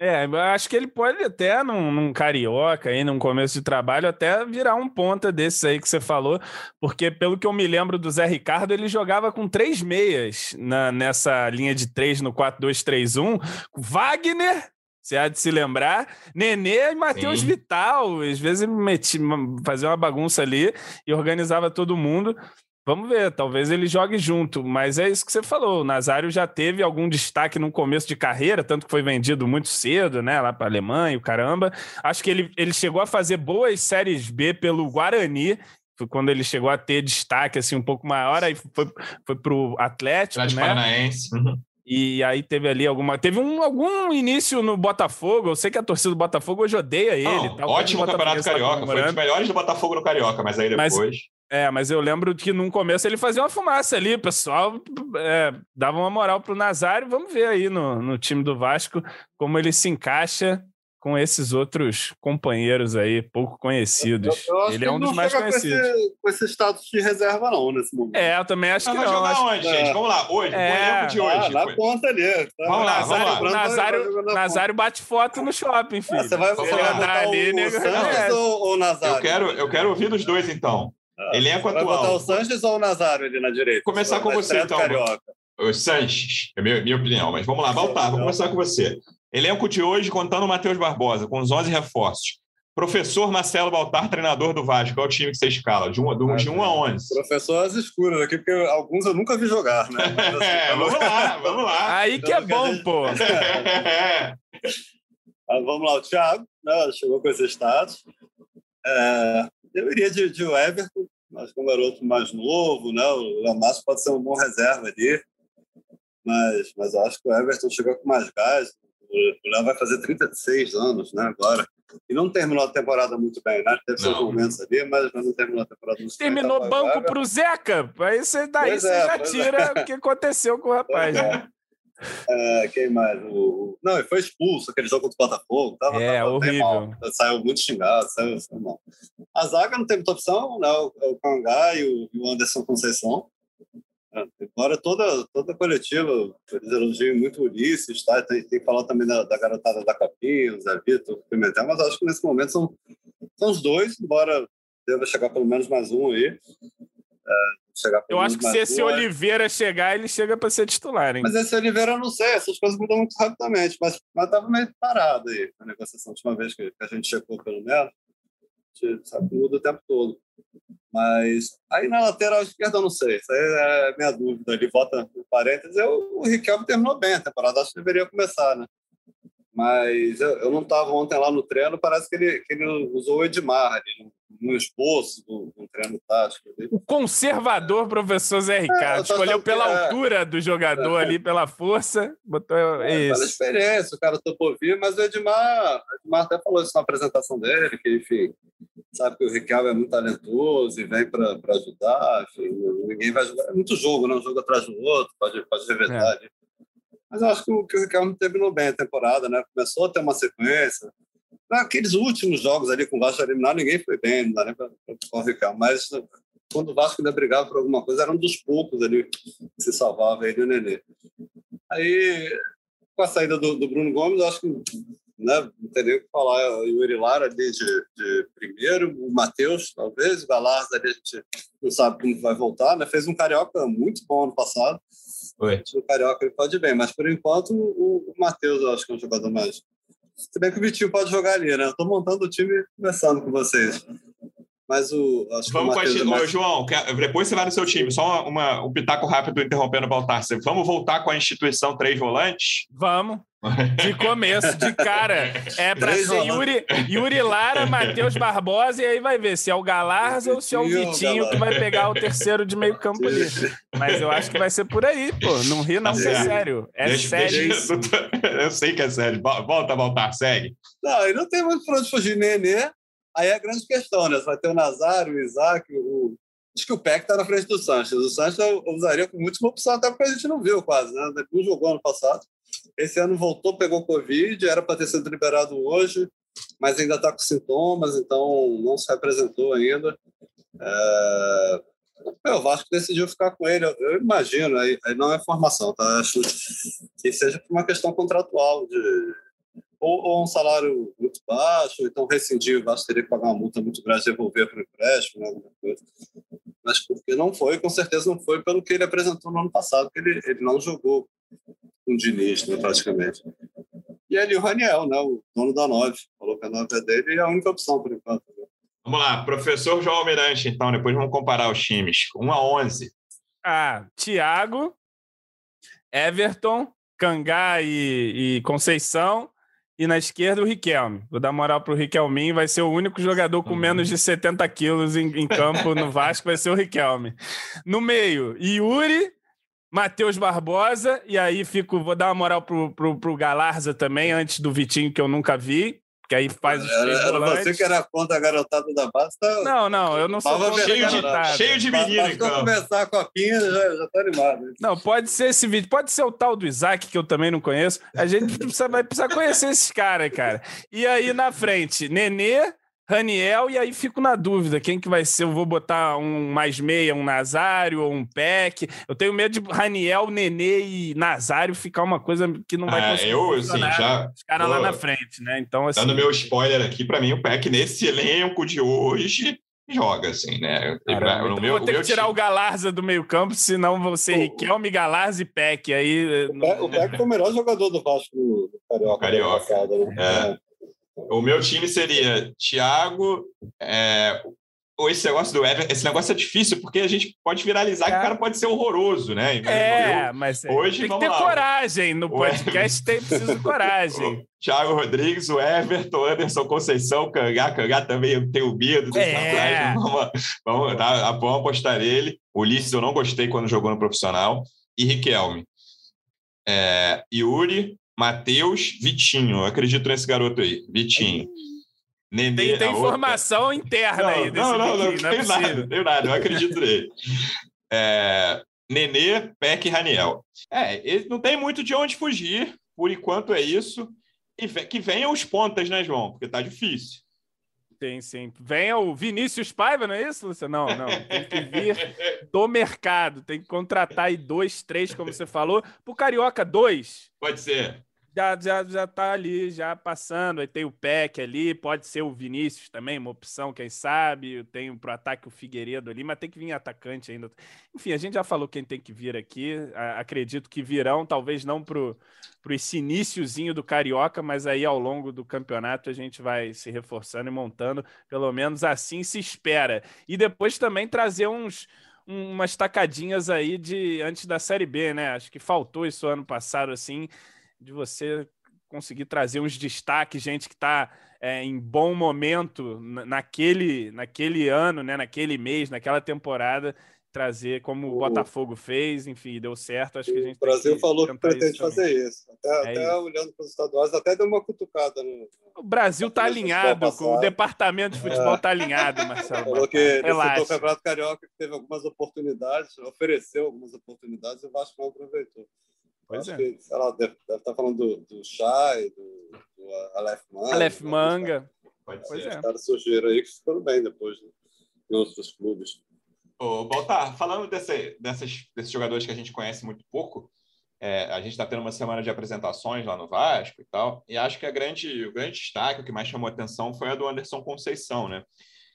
É, acho que ele pode até, num, num, carioca aí, num começo de trabalho, até virar um ponta desses aí que você falou, porque pelo que eu me lembro do Zé Ricardo, ele jogava com três meias na, nessa linha de três no 4-2-3-1. Wagner, você há de se lembrar. Nenê e Matheus Vital. Às vezes meti, fazia uma bagunça ali e organizava todo mundo. Vamos ver, talvez ele jogue junto, mas é isso que você falou. O Nazário já teve algum destaque no começo de carreira, tanto que foi vendido muito cedo, né? Lá para a Alemanha, o caramba. Acho que ele, ele chegou a fazer boas séries B pelo Guarani, foi quando ele chegou a ter destaque assim um pouco maior, aí foi, foi para o Atlético, Atlético né? Paranaense. Uhum. E aí teve ali alguma. Teve um, algum início no Botafogo. Eu sei que a torcida do Botafogo hoje odeia ele. Não, tá, ótimo campeonato carioca. Foi um dos melhores do Botafogo no Carioca, mas aí depois. Mas, é, mas eu lembro que no começo ele fazia uma fumaça ali, o pessoal é, dava uma moral pro Nazário. Vamos ver aí no, no time do Vasco como ele se encaixa com esses outros companheiros aí, pouco conhecidos. Eu, eu ele é um dos mais conhecidos. Com esse, com esse, status de reserva, não, nesse momento. É, eu também acho que não. Vai jogar acho... onde, gente? Vamos lá, hoje, é... de hoje. Ah, na ponta ali. Tá? Vamos lá, vamos lá. O Nazário, Nazário bate foto no shopping, filho. Ah, você vai, você vai botar ali, o, nego... o Sanches ou o Nazário? Eu quero, eu quero ouvir dos dois, então. Ah, Elenco atual. Vai botar o Sanches ou o Nazário ali na direita? Começar com você, então. Carioca. O Sanches, é minha, minha opinião, mas vamos lá, Baltar, vamos começar com você. Elenco de hoje contando o Matheus Barbosa, com os 11 reforços. Professor Marcelo Baltar, treinador do Vasco. Qual é o time que você escala? De 1 um, de um a 11. Professor as escuras aqui, porque alguns eu nunca vi jogar, né? Assim, é, vamos lá, vamos lá. Aí que é bom, pô. Ah, vamos lá, o Thiago né, chegou com esse status. É, eu iria de, de Everton, mas com um garoto mais novo, né? o Lamasco pode ser um bom reserva ali, mas, mas eu acho que o Everton chegou com mais gás, o Léo vai fazer 36 anos, né, agora. E não terminou a temporada muito bem, né? Teve seus momentos ali, mas não terminou a temporada muito terminou bem. Terminou banco para o Zeca. Aí você, daí pois você é, já tira é. o que aconteceu com o rapaz. Né? É, quem mais? O... Não, ele foi expulso, aquele jogo contra o Botafogo. Tava, é, tava horrível. Saiu muito xingado, saiu, saiu mal. A zaga não tem muita opção, né? O, Cangá e o, e o Anderson Conceição. É, embora toda, toda coletiva, eles elogiam muito o Ulisses, tá? tem, tem que falar também da, da garotada da Capinha, o Zé Vitor, Pimentel, mas acho que nesse momento são, são os dois, embora deva chegar pelo menos mais um aí. É, chegar eu acho que se esse Oliveira chegar, ele chega para ser titular, hein? Mas esse Oliveira eu não sei, essas coisas mudam muito rapidamente, mas estava meio parado aí a negociação. A última vez que, a gente chegou pelo menos, sabe muda o tempo todo. Mas aí na lateral esquerda eu não sei, isso aí é a minha dúvida. Ele volta no parênteses. Eu, o Riquelme terminou bem a temporada, acho que deveria começar, né? Mas eu, eu não estava ontem lá no treino, parece que ele, que ele usou o Edmar ali no, esboço do, do treino tático. O conservador professor Zé Ricardo é, escolheu pela que, é. altura do jogador é. ali, pela força, botou é, isso. Pela experiência, o cara topou vir, mas o Edmar, o Edmar até falou isso na apresentação dele, que enfim, sabe que o Ricardo é muito talentoso e vem para ajudar, enfim, ninguém vai ajudar. É muito jogo, né? Um jogo atrás do outro, pode, pode revetar. É. Mas eu acho que o, que o Ricardo terminou bem a temporada, né? Começou a ter uma sequência. Naqueles últimos jogos ali com o Vasco eliminado, ninguém foi bem, não dá nem para o Ricardo. Mas quando o Vasco ainda brigava por alguma coisa, era um dos poucos ali que se salvava ele e o Nenê. Aí, com a saída do, do Bruno Gomes, acho que né, não tem nem o que falar. O Yuri Lara ali de, de primeiro, o Matheus, talvez, o Galarza ali a gente não sabe como vai voltar, né? Fez um carioca muito bom ano passado. Oi. O Carioca ele pode bem, mas por enquanto o, o Matheus eu acho que é um jogador mais. Se bem que o Vitinho pode jogar ali, né? Eu tô montando o time começando com vocês. Mas o. Acho vamos que o continuar, mais... João. Depois você vai no seu time. Só uma, um pitaco rápido interrompendo o Baltar. Vamos voltar com a instituição três volantes? Vamos. De começo, de cara. É para ser Yuri, Yuri Lara, Matheus Barbosa, e aí vai ver se é o Galarza ou se é o Vitinho que vai pegar o terceiro de meio campo ali. Mas eu acho que vai ser por aí, pô. Não ri, não, que é sério. É deixa, sério. Deixa, eu sei que é sério. Volta, voltar, segue. Não, e não tem muito pra onde fugir. Nenê, aí é a grande questão, né? Vai ter o Nazário, o Isaac, o. Acho que o Peck está na frente do Sanches. O Sanches eu usaria com muita opção, até porque a gente não viu quase, né? Não jogou ano passado. Esse ano voltou, pegou Covid, era para ter sido liberado hoje, mas ainda está com sintomas, então não se apresentou ainda. É... O Vasco decidiu ficar com ele, eu imagino, aí, aí não é formação, tá? Acho que seja por uma questão contratual, de, ou, ou, um salário muito baixo, ou então rescindir, o Vasco teria que pagar uma multa muito grande e devolver para o empréstimo, né, alguma coisa. Mas porque não foi, com certeza não foi pelo que ele apresentou no ano passado, que ele, ele não jogou com o Diniz, né, praticamente. E ali o Raniel, né, o dono da Nove, falou que a Nove é dele e é a única opção por enquanto. Né? Vamos lá, professor João Almirante, então, depois vamos comparar os times. 1 a 11. Ah, Thiago, Everton, Cangá e, e Conceição, e na esquerda o Riquelme. Vou dar moral para o Riquelminho, vai ser o único jogador com menos de 70 quilos em, em campo no Vasco, vai ser o Riquelme. No meio, Yuri, Matheus Barbosa, e aí fico, vou dar uma moral pro, pro, pro Galarza também, antes do Vitinho, que eu nunca vi, que aí faz os era, era você que era contra a garotada da base. Tá... Não, não, eu não sou contra cheio de, cheio de menino, então. Começar a copinha, já, já tá animado. Não, pode ser esse vídeo, pode ser o tal do Isaac, que eu também não conheço. A gente precisa, vai precisar conhecer esses caras, cara. E aí na frente, Nenê, Raniel, e aí fico na dúvida, quem que vai ser? Eu vou botar um mais meia, um Nazário ou um Peck. Eu tenho medo de Raniel, Nenê e Nazário ficar uma coisa que não vai é, conseguir. Eu, assim, já... Os caras lá na frente, né? Então, assim... Dando meu spoiler aqui, para mim, o Peck nesse elenco de hoje joga, assim, né? Caramba, então meu, vou ter que tirar time... o Galarza do meio campo, senão vou ser o... Riquelme, Galarza e Peck. Aí, o, Peck, Peck foi o melhor jogador do Vasco do Carioca. Carioca. Carioca né? é. O meu time seria Thiago, é, esse negócio do Everton, esse negócio é difícil porque a gente pode viralizar é. que o cara pode ser horroroso, né? É, eu, mas hoje tem que ter lá. coragem no podcast, tem preciso de coragem. Thiago Rodrigues, o Everton, Anderson Conceição, Cangá, Cangá também eu tenho medo desse é. Vamos, vamos, tá, vamos apostar nele. Ulisses eu não gostei quando jogou no profissional. E Riquelme. É, Yuri, Matheus, Vitinho. Eu acredito nesse garoto aí, Vitinho. Nenê, tem, tem informação outra. interna não, aí desse Não, não, não, não, não tenho nada, tenho nada, eu acredito nele. É, Nenê, Peck e Raniel. É, ele não tem muito de onde fugir, por enquanto é isso. E que venham os pontas, né, João? Porque tá difícil. Tem sim. Venha o Vinícius Paiva, não é isso, Luciano? Não, não. Tem que vir do mercado. Tem que contratar aí dois, três, como você falou. Pro Carioca, dois. Pode ser já, já, já tá ali, já passando. Aí tem o Peck ali, pode ser o Vinícius também, uma opção, quem sabe. Tem pro ataque o Figueiredo ali, mas tem que vir atacante ainda. Enfim, a gente já falou quem tem que vir aqui. acredito que virão, talvez não pro, pro esse iníciozinho do Carioca, mas aí ao longo do campeonato a gente vai se reforçando e montando. Pelo menos assim se espera. E depois também trazer uns umas tacadinhas aí de antes da Série B, né? Acho que faltou isso ano passado, assim de você conseguir trazer uns destaques, gente que está é, em bom momento naquele, naquele ano, né, naquele mês, naquela temporada, trazer como o, Botafogo fez, enfim, deu certo. Acho que a gente o Brasil que falou que pretende fazer isso. Até, é até isso. olhando para os estaduais, até deu uma cutucada. No, o Brasil está alinhado, com o departamento de futebol está é. alinhado, Marcelo. Falou que o Campeonato Carioca teve algumas oportunidades, ofereceu algumas oportunidades e o Vasco não aproveitou. Pois Acho é. Que, sei lá, deve, deve estar tá falando do, do do, do Aleph Manga. Aleph Manga. Pode ser. Os caras surgiram aí que foram bem depois, né? em outros clubes. Ô, Baltar, falando desse, dessas, desses jogadores que a gente conhece muito pouco, é, a gente está tendo uma semana de apresentações lá no Vasco e tal, e acho que a grande, o grande destaque, o que mais chamou a atenção foi a do Anderson Conceição, né?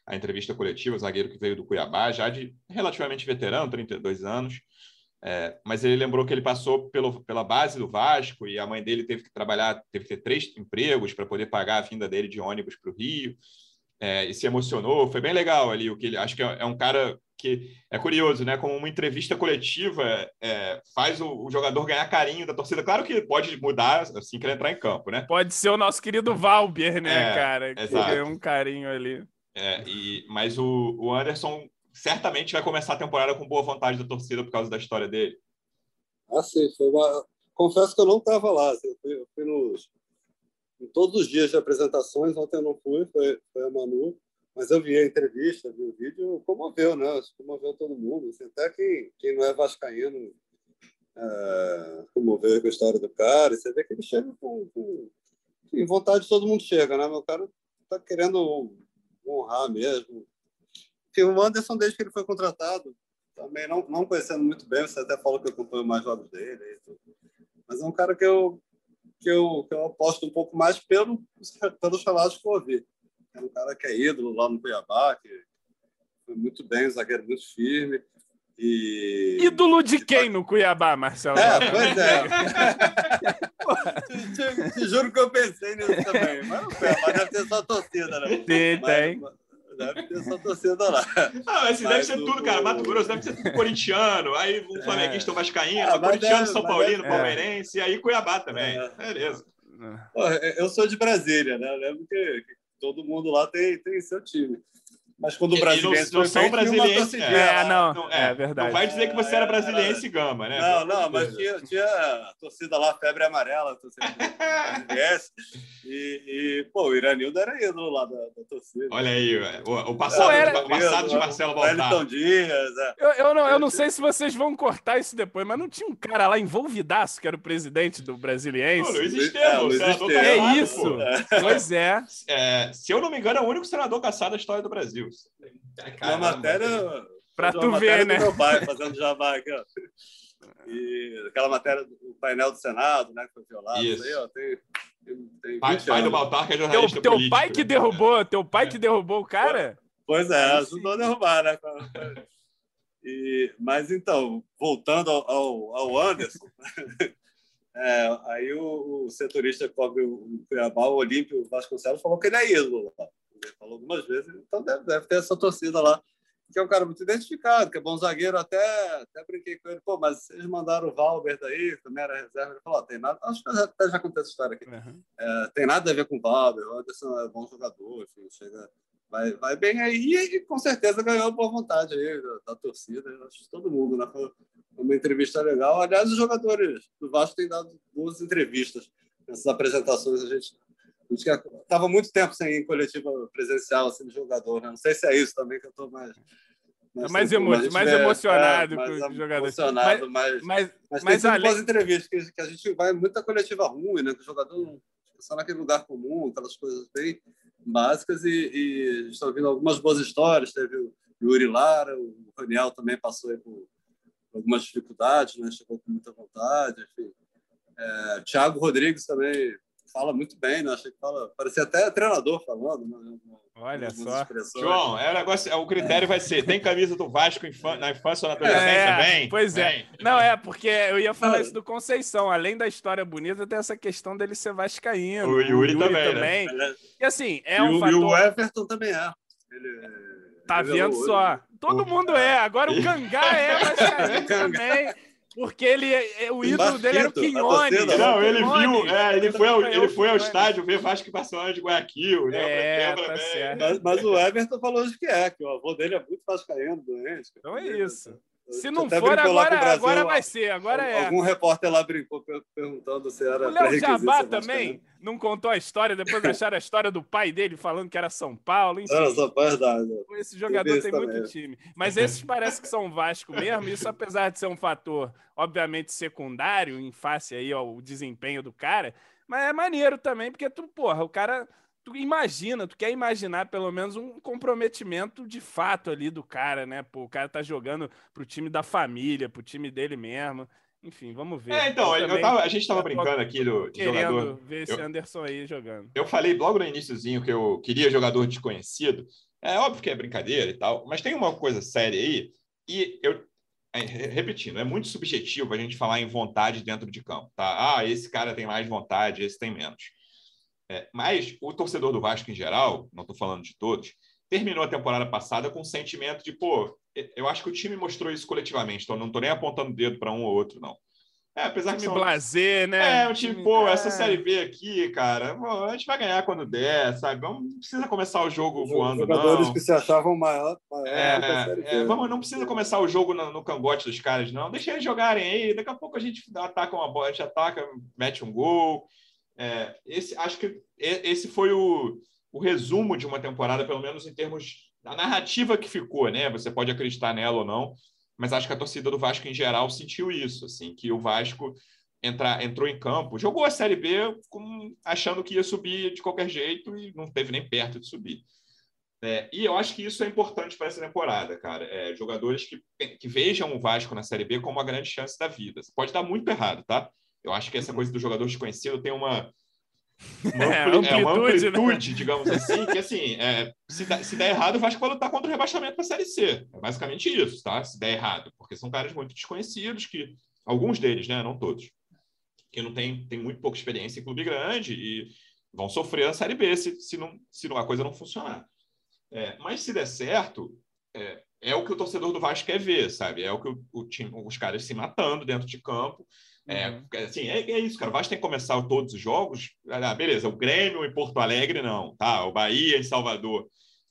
A entrevista coletiva, o zagueiro que veio do Cuiabá, já de relativamente veterano, 32 anos, é, mas ele lembrou que ele passou pelo, pela base do Vasco e a mãe dele teve que trabalhar, teve que ter três empregos para poder pagar a vinda dele de ônibus para o Rio. É, e se emocionou, foi bem legal ali. O que ele acho que é, é um cara que é curioso, né? Como uma entrevista coletiva é, faz o, o, jogador ganhar carinho da torcida. Claro que pode mudar assim que ele entrar em campo, né? Pode ser o nosso querido Valber, né, é, cara? Que exato. um carinho ali. É, e, mas o, o Anderson certamente vai começar a temporada com boa vontade da torcida por causa da história dele. Ah, sim. Uma... Confesso que eu não estava lá. Assim, eu, fui, eu fui nos... em todos os dias de apresentações. Ontem eu não fui, foi, foi a Manu. Mas eu vi a entrevista, vi o vídeo, comoveu, né? Comoveu todo mundo. Assim, até quem, quem não é vascaíno é, comoveu com a história do cara. E você vê que ele chega com, com... Em vontade todo mundo chega, né? Meu cara está querendo honrar mesmo que o Anderson, desde que ele foi contratado, também não, não conhecendo muito bem, você até falou que eu acompanho mais jogos dele, mas é um cara que eu, que eu, que eu aposto um pouco mais pelo, pelos relatos que eu ouvi. É um cara que é ídolo lá no Cuiabá, que foi muito bem, um zagueiro muito firme. E... Ídolo de quem no Cuiabá, Marcelo? É, pois é. te, te, te, juro que eu pensei nisso também. Mas o Cuiabá deve ter só torcida, né? Sim, mas, tem. Deve ter essa torcida lá. Ah, assim, deve ser tudo, cara. Mato Grosso deve ser tudo corintiano. Aí um é. flamenguista, um vascaíno, é, corintiano, deve, São Paulino, deve, palmeirense. É. E aí Cuiabá também. É. Beleza. Eu sou de Brasília, né? Eu lembro que, que todo mundo lá tem, tem seu time. Mas quando o brasileiro não, não são brasileiros. É, não, não, é, é, verdade. Não vai dizer que você era brasiliense gama, né? Não, não, mas tinha, tinha a torcida lá, febre amarela, a torcida. E, e, pô, o Iranildo era ídolo lá da, da torcida. Olha aí, o, o passado, era... o passado de Marcelo Baltar. Dias. É. Eu, eu, não, eu não sei se vocês vão cortar isso depois, mas não tinha um cara lá envolvidaço que era o presidente do Brasiliense? Luiz Estevam, é, senador É isso. É. Pois é. é. Se eu não me engano, é o único senador caçado da história do Brasil. Deus. Uma matéria. Para tu ver, né? meu pai fazendo jabá aqui, ó. E aquela matéria do painel do Senado, né? Que foi violado. Isso. aí, ó, tem, tem pai, pai do Baltar, que é jornalista teu, teu pai que né? derrubou, teu pai que derrubou o cara? Pois é, ajudou a derrubar, né? E, mas então, voltando ao, ao, ao Anderson, é, aí o, o, setorista que cobre o Cuiabá, o Olímpio Vasconcelos, falou que ele é ídolo falou algumas vezes, então deve, deve ter essa torcida lá, que é um cara muito identificado, que é bom zagueiro, até, até brinquei com ele, pô, mas vocês mandaram o Valber daí, também era reserva, ele falou, tem nada, acho que até já contei essa história aqui, uhum. é, tem nada a ver com o Valber, o Anderson é bom jogador, enfim, chega, vai, vai bem aí, e, com certeza ganhou por vontade aí da, da torcida, acho que todo mundo, né, foi uma entrevista legal, aliás, os jogadores do Vasco têm dado boas entrevistas, nessas apresentações a gente Estava muito tempo sem coletiva presencial, sendo assim, jogador. Né? Não sei se é isso também que eu estou mais. Mais, mais, emo mais emocionado é, com o jogador. Emocionado, mas, mas, mas, mas tem além... entrevistas que, que, a gente vai muita coletiva ruim, né? Que o jogador só naquele lugar comum, aquelas coisas bem básicas. E, e estou ouvindo algumas boas histórias. Teve o Yuri Lara, o Raniel também passou por algumas dificuldades, né? Chegou com muita vontade, enfim. É, Thiago Rodrigues também fala muito bem, né? Achei que fala, parecia até treinador falando, né? Olha só. João, é o negócio, é, o critério é. vai ser: tem camisa do Vasco na infância ou na adolescência? É, Vem. Pois é. Não, é, porque eu ia falar isso do Conceição. Além da história bonita, tem essa questão dele ser vascaíno. O Yuri, o Yuri também. também. Né? E assim, é um e fator. E o Everton também é. Ele, tá vendo só. Todo mundo é. Agora o Cangá é vascaíno também. Porque ele, é, o ídolo dele era o Quinhone. Não, ele viu, é, ele, foi ao, ele foi ao estádio ver Vasco e Barcelona de Guayaquil. É, tá certo. Mas, mas, o Everton falou de que é, que o avô dele é muito vascaíno, doente. Então é isso. Se não for, agora, Brasil, agora vai ser. Agora é. Algum repórter lá brincou perguntando se era. O Léo Jabá também não contou a história, depois acharam a história do pai dele falando que era São Paulo. Enfim. Era São Paulo, verdade. Esse jogador tem também. muito time. Mas esses parece que são Vasco mesmo. Isso, apesar de ser um fator, obviamente, secundário em face aí ao desempenho do cara, mas é maneiro também, porque tu, porra, o cara tu imagina, tu quer imaginar pelo menos um comprometimento de fato ali do cara, né? Pô, o cara tá jogando pro time da família, pro time dele mesmo. Enfim, vamos ver. É, então, eu, eu tava, a gente estava brincando aqui do querendo jogador. ver esse eu, Anderson aí jogando. Eu falei logo no iníciozinho que eu queria jogador desconhecido. É óbvio que é brincadeira e tal, mas tem uma coisa séria aí, e eu, é, repetindo, é muito subjetivo a gente falar em vontade dentro de campo, tá? Ah, esse cara tem mais vontade, esse tem menos. É, mas o torcedor do Vasco em geral, não estou falando de todos, terminou a temporada passada com o sentimento de, pô, eu acho que o time mostrou isso coletivamente, então não estou nem apontando o dedo para um ou outro, não. É, apesar time que são... blazer, né? É, um time, pô, é. essa Série B aqui, cara, a gente vai ganhar quando der, sabe? Não precisa começar o jogo Os voando, jogadores não. que se achavam maior, maior é, é, vamos, não precisa começar o jogo no, no cangote dos caras, não. Deixa eles jogarem aí, daqui a pouco a gente ataca uma bola, a gente ataca, mete um gol, é, esse, acho que esse foi o, o resumo de uma temporada, pelo menos em termos da narrativa que ficou, né? Você pode acreditar nela ou não, mas acho que a torcida do Vasco em geral sentiu isso, assim, que o Vasco entra, entrou em campo, jogou a Série B com, achando que ia subir de qualquer jeito e não teve nem perto de subir. É, e eu acho que isso é importante para essa temporada, cara. É, jogadores que, que vejam o Vasco na Série B como uma grande chance da vida. Pode dar muito errado, tá? Eu acho que essa coisa do jogador desconhecido tem uma, uma, é, ampli, é, uma amplitude, né? digamos assim, que assim, é, se, der, se der errado, o Vasco vai lutar contra o rebaixamento para a Série C. É basicamente isso, tá? Se der errado, porque são caras muito desconhecidos, que alguns deles, né? Não todos, que não tem, tem muito pouca experiência em clube grande e vão sofrer na Série B se, se, não, se a coisa não funcionar. É, mas se der certo, é, é, o que o torcedor do Vasco quer ver, sabe? É o que o, o time, os caras se matando dentro de campo é, uhum. assim, é, é, isso, cara. O Vasco tem que começar todos os jogos. Ah, beleza, o Grêmio em Porto Alegre, não. Tá, o Bahia em Salvador.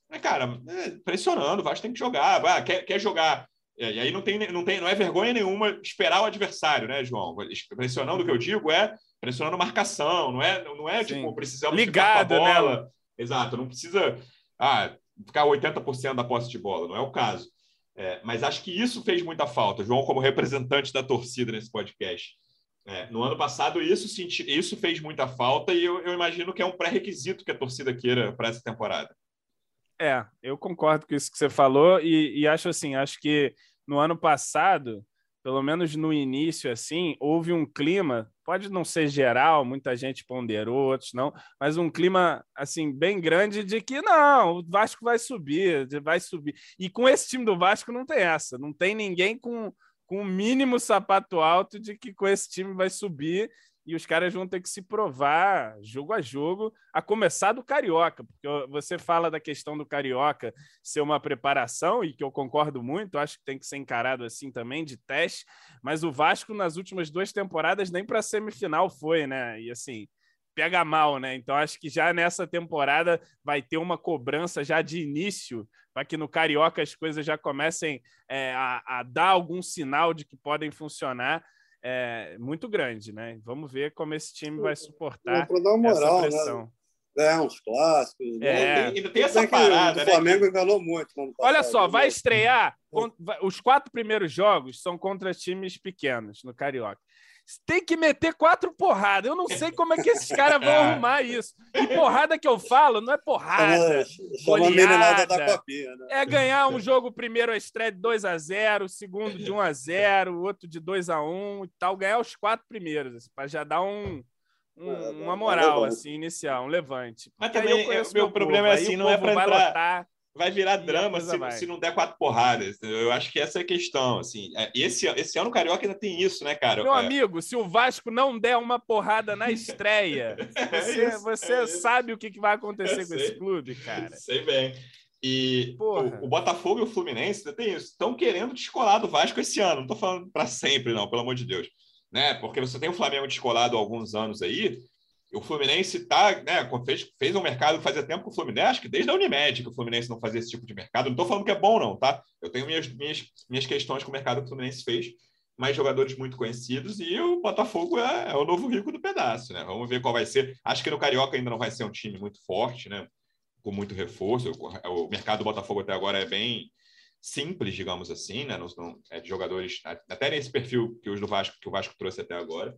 Mas, cara, é, pressionando, o Vasco tem que jogar. Ah, quer, quer jogar. É, e aí não tem, não tem, não é vergonha nenhuma esperar o adversário, né, João? Pressionando o que eu digo é pressionando marcação, não é, não é tipo, precisamos Ligado, ficar com a bola. Né? Exato, não precisa ah, ficar 80% da posse de bola, não é o caso. É, mas acho que isso fez muita falta, João, como representante da torcida nesse podcast. É, no ano passado, isso, senti, isso fez muita falta e eu, eu imagino que é um pré-requisito que a torcida queira para essa temporada. É, eu concordo com isso que você falou e, e, acho assim, acho que no ano passado, pelo menos no início, assim, houve um clima, pode não ser geral, muita gente ponderou, outros não, mas um clima, assim, bem grande de que não, o Vasco vai subir, vai subir. E com esse time do Vasco não tem essa, não tem ninguém com com o mínimo sapato alto de que com esse time vai subir e os caras vão ter que se provar jogo a jogo, a começar do Carioca, porque você fala da questão do Carioca ser uma preparação, e que eu concordo muito, acho que tem que ser encarado assim também, de teste, mas o Vasco nas últimas duas temporadas nem para semifinal foi, né? E assim, pega mal, né? Então acho que já nessa temporada vai ter uma cobrança já de início para que no Carioca as coisas já comecem é, a, a, dar algum sinal de que podem funcionar é, muito grande, né? Vamos ver como esse time vai suportar para dar uma moral, essa né? pressão. Né? ganhar uns clássicos. É. Né? Ainda tem essa parada, O né? Flamengo enganou muito. Olha só, né? vai estrear. Os quatro primeiros jogos são contra times pequenos no Carioca. Tem que meter quatro porradas. Eu não sei como é que esses caras vão arrumar isso. E porrada que eu falo não é porrada. Chama, chama a meninada da goleada. copinha, né? É ganhar um jogo primeiro a estreia de 2 a 0 o segundo de 1 a 0 o outro de 2 a 1 e tal. Ganhar os quatro primeiros, para já dar um, um- É, uma um moral, assim, inicial, um levante. Mas também, eu conheço o meu povo, problema é aí assim, o não é povo pra vai entrar- lotar. Vai virar drama se, vai. se não der quatro porradas. Eu acho que essa é a questão. Assim. É, Esse, esse ano o Carioca ainda tem isso, né, cara? Meu É, amigo, se o Vasco não der uma porrada na estreia, você, isso, você é isso. sabe o que vai acontecer Eu com esse sei. clube, cara. Sei bem. E o, o Botafogo e o Fluminense ainda tem isso. Estão querendo descolar do Vasco esse ano. Não estou falando para sempre, não, pelo amor de Deus. Né? Porque você tem o Flamengo descolado há alguns anos aí. O Fluminense tá, né, fez, fez um mercado fazia tempo que o Fluminense, acho que desde a Unimed que o Fluminense não fazia esse tipo de mercado. Não estou falando que é bom, não, tá? Eu tenho minhas, minhas, minhas questões com o mercado que o Fluminense fez, mas jogadores muito conhecidos e o Botafogo é, é o novo rico do pedaço, né? Vamos ver qual vai ser. Acho que no Carioca ainda não vai ser um time muito forte, né? Com muito reforço. O, o mercado do Botafogo até agora é bem simples, digamos assim, né? Não, não- é de jogadores até nesse perfil que os do Vasco que o Vasco trouxe até agora.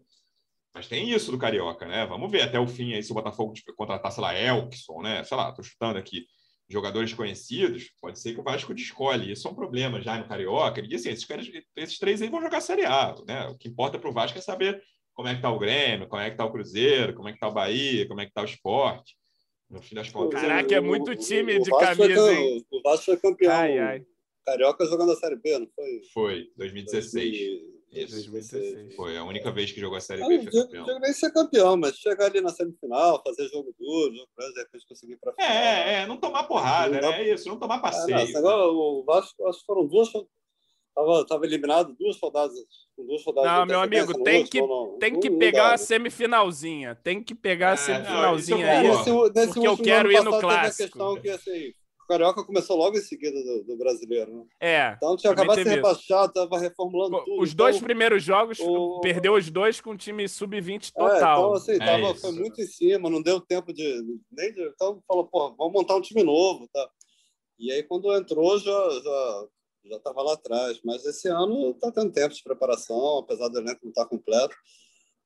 Mas tem isso do Carioca, né? Vamos ver até o fim aí se o Botafogo contratar, sei lá, Elkson, né? Sei lá, tô chutando aqui. Jogadores conhecidos, pode ser que o Vasco descolhe. Isso é um problema já no Carioca. E assim, esses, caras, esses três aí vão jogar Série A, né? O que importa para o Vasco é saber como é que tá o Grêmio, como é que tá o Cruzeiro, como é que tá o Bahia, como é que tá o esporte. No fim das contas. Caraca, é O- muito o- time o de camisa, cam- hein? O Vasco foi campeão Ai, ai. carioca jogando a Série B, não foi? Foi, 2016. Isso. 2016. Foi a única vez que jogou a Série Eu B não foi digo, nem ser campeão, mas chegar ali na semifinal, fazer jogo duro, jogo grande, de repente conseguir final. É, é, não tomar porrada, Não né? É isso, não tomar Ah, passeio. não, esse negócio, o Vasco, acho que foram duas. Tava, tava eliminado duas rodadas. Duas rodadas Não, meu amigo, tem último, que- não, não. Tem que Não- não pegar dá, a né? semifinalzinha. Tem que pegar a É, não, semifinalzinha É, aí. concordo. nesse, nesse porque eu quero ir no clássico. que assim, o Carioca começou logo em seguida do, do brasileiro. Né? É. Então tinha acabado de ser rebaixado, tava reformulando tudo. Os dois então, primeiros jogos, o- perdeu os dois com time sub-20 É, então, total. assim, tava, isso. foi muito em cima, não deu tempo de. Nem de então falou, pô, vamos montar um time novo. Tá? E aí, quando entrou, já já já estava lá atrás. Mas esse ano está tendo tempo de preparação, apesar do elenco não estar completo.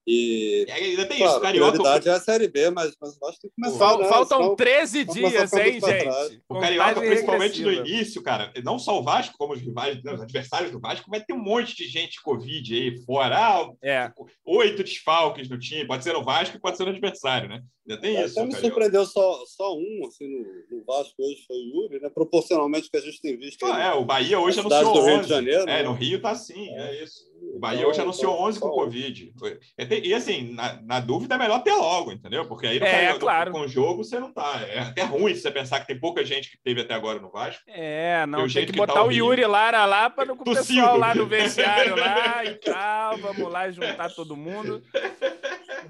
E, E ainda tem isso, claro, o a Carioca. prioridade é a Série B, mas, mas eu acho que tem que começar. Fal- né? Faltam Senão- 13 vamos começar a dias, hein, gente? O Carioca, principalmente no início, cara, não só o Vasco, como os rivais, né, os adversários do Vasco, vai ter um monte de gente Covid aí fora. Ah, É. oito desfalques no time. Pode ser no Vasco e pode ser no adversário, né? Ainda tem isso. Até me Carioca. surpreendeu só, só um assim, no, no Vasco hoje, foi o Yuri, né? proporcionalmente o que a gente tem visto. aí Ah, é, o Bahia hoje anunciou do Rio 11. de Janeiro, é, né? no Rio tá assim, é isso. O Bahia hoje anunciou então, 11 com. Covid. E, tem- e, assim, na, na dúvida é melhor ter logo, entendeu? Porque aí no É, Carioca, claro. com o jogo você não tá. É até ruim se você pensar que tem pouca gente que teve até agora no Vasco. É, não, tem jeito que que botar tá o. Yuri Lara lá para o pessoal lá no vestiário lá e tal. Vamos lá juntar todo mundo.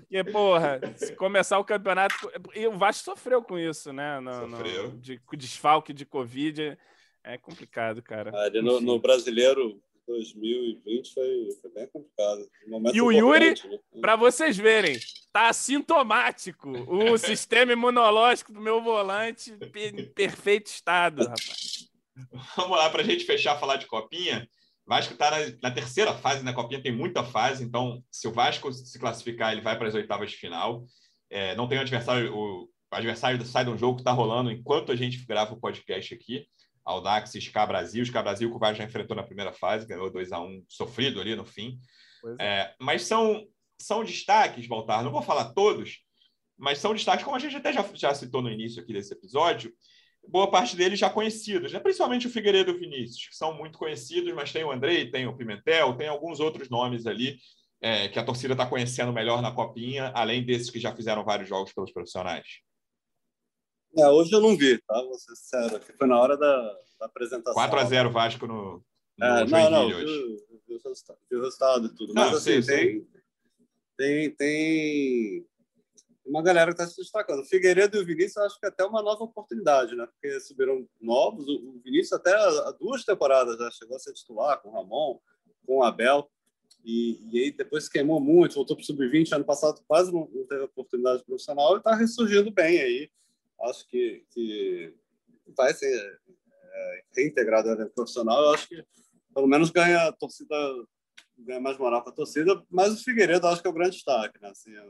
Porque, porra, se começar o campeonato. E o Vasco sofreu com isso, né? No, no- Sofreu. de com desfalque de Covid. É complicado, cara. Ali no, no brasileiro 2020 foi, foi bem complicado. Um E o Yuri, né? Para vocês verem, tá assintomático. O sistema imunológico do meu volante em perfeito estado, rapaz. Vamos lá, para a gente fechar, falar de Copinha. Vasco está na, na terceira fase, na Copinha tem muita fase, então se o Vasco se classificar, ele vai para as oitavas de final. É, não tem um adversário, o, o adversário sai de um jogo que está rolando enquanto a gente grava o podcast aqui. Audax e Ska Brasil. Ska Brasil que o Vasco já enfrentou na primeira fase, ganhou 2 a 1 sofrido ali no fim. Pois É, mas são, são destaques, Baltar, não vou falar todos, mas são destaques, como a gente até já, já citou no início aqui desse episódio, boa parte deles já conhecidos, né? principalmente o Figueiredo e o Vinícius, que são muito conhecidos, mas tem o Andrei, tem o Pimentel, tem alguns outros nomes ali é, que a torcida está conhecendo melhor na Copinha, além desses que já fizeram vários jogos pelos profissionais. É, hoje eu não vi, tá? Vou ser sincero, foi na hora da, da apresentação. 4 a 0 Vasco no, no É, não, não, hoje. vi, vi o resultado, vi o resultado e tudo. Não, Mas assim, sei. tem, tem, tem uma galera que está se destacando. O Figueiredo e o Vinícius, acho que é até uma nova oportunidade, né? Porque subiram novos. O o Vinícius até há duas temporadas já chegou a ser titular com o Ramon, com o Abel. E, e aí depois se queimou muito, voltou para o sub-20. Ano passado quase não, não teve oportunidade profissional e está ressurgindo bem aí. Acho que, que vai ser é, reintegrado ao elenco profissional. Eu acho que pelo menos ganha a torcida, ganha mais moral para a torcida. Mas o Figueiredo acho que é o grande destaque, né? Assim, é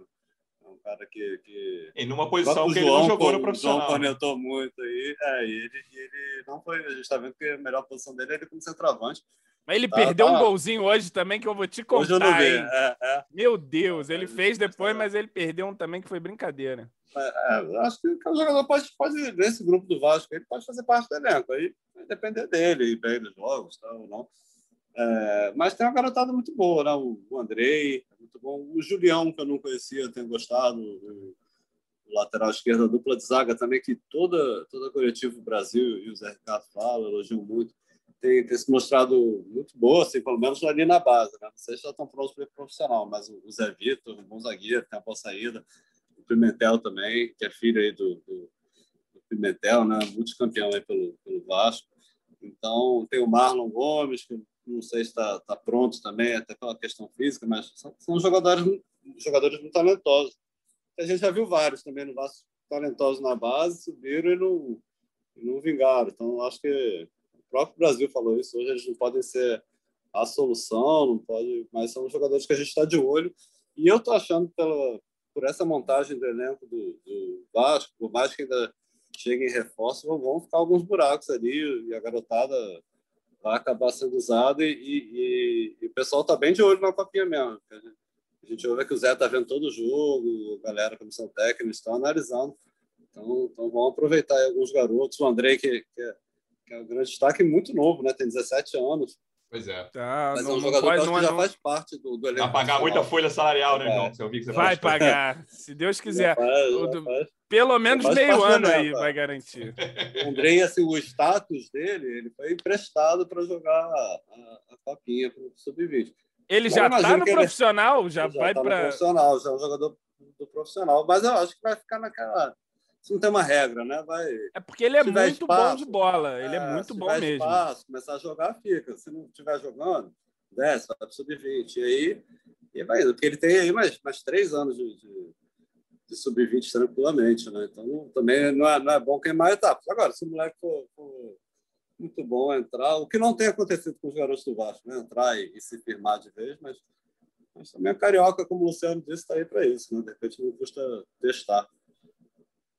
um cara que. que... E numa posição que ele não jogou no profissional. O João cornetou muito aí. É, e ele, ele não foi. A gente está vendo que a melhor posição dele é ele como centroavante. Mas ele tá, perdeu tá. um golzinho hoje também que eu vou te contar. Hoje eu não vi. É, é. Meu Deus, ele fez depois, mas ele perdeu um também que foi brincadeira. É, é acho que o jogador pode, pode, nesse grupo do Vasco, ele pode fazer parte do elenco. Aí vai depender dele, bem nos jogos, tal, não. É, mas tem uma garotada muito boa, né? O, Andrei, é muito bom. O Julião, que eu não conhecia, tenho gostado. O, lateral esquerdo, a dupla de zaga também, que toda, toda coletivo Brasil e o Zé Ricardo fala, elogiam muito tem, se mostrado muito boa, assim, pelo menos ali na base. Né? Não sei se já estão prontos para o profissional, mas o Zé Vitor, um bom zagueiro, tem a boa saída. O Pimentel também, que é filho aí do, do, do Pimentel, né? multicampeão aí pelo, pelo Vasco. Então, tem o Marlon Gomes, que não sei se está tá pronto também, até pela questão física, mas são, são jogadores, jogadores muito talentosos. A gente já viu vários também no Vasco talentosos na base, subiram e não, e não vingaram. Então, acho que próprio Brasil falou isso. Hoje eles não podem ser a solução, não pode, mas são jogadores que a gente está de olho. E eu estou achando pela por essa montagem do elenco do, do, Vasco, por mais que ainda chegue em reforço, vão ficar alguns buracos ali e a garotada vai acabar sendo usada e, e, e o pessoal está bem de olho na copinha mesmo. A gente ouve que o Zé está vendo todo o jogo, a galera, a comissão técnica, estão analisando. Então, então vamos aproveitar alguns garotos. O André, que, que é que é um grande destaque, muito novo, né? Tem 17 anos. Pois é. Tá, Mas não, é um jogador pode, que, que já é faz parte do, do elenco. Vai pagar muita folha salarial, né, João? Você ouviu que você vai pagar, se Deus quiser. Faz, faz. Pelo menos meio ano aí vai garantir. O Andrei, assim, o status dele, ele foi emprestado para jogar a, copinha para o Sub-20. Ele já está no profissional? Já, já vai tá para. profissional, já é um jogador do profissional. Mas eu acho que vai ficar naquela isso não tem uma regra, né? Vai, é porque ele é muito espaço, bom de bola, ele é, é muito bom mesmo. Espaço, começar a jogar, fica. Se não estiver jogando, desce, vai para sub-20. E aí e vai indo, porque ele tem aí mais, mais três anos de, de, de sub-20 tranquilamente, né? Então também não é, não é bom queimar etapas. Agora, se o moleque for, for, muito bom entrar, o que não tem acontecido com os garotos do Vasco, né? Entrar e, e se firmar de vez, mas, mas também a Carioca, como o Luciano disse, está aí para isso, né? De repente não custa testar.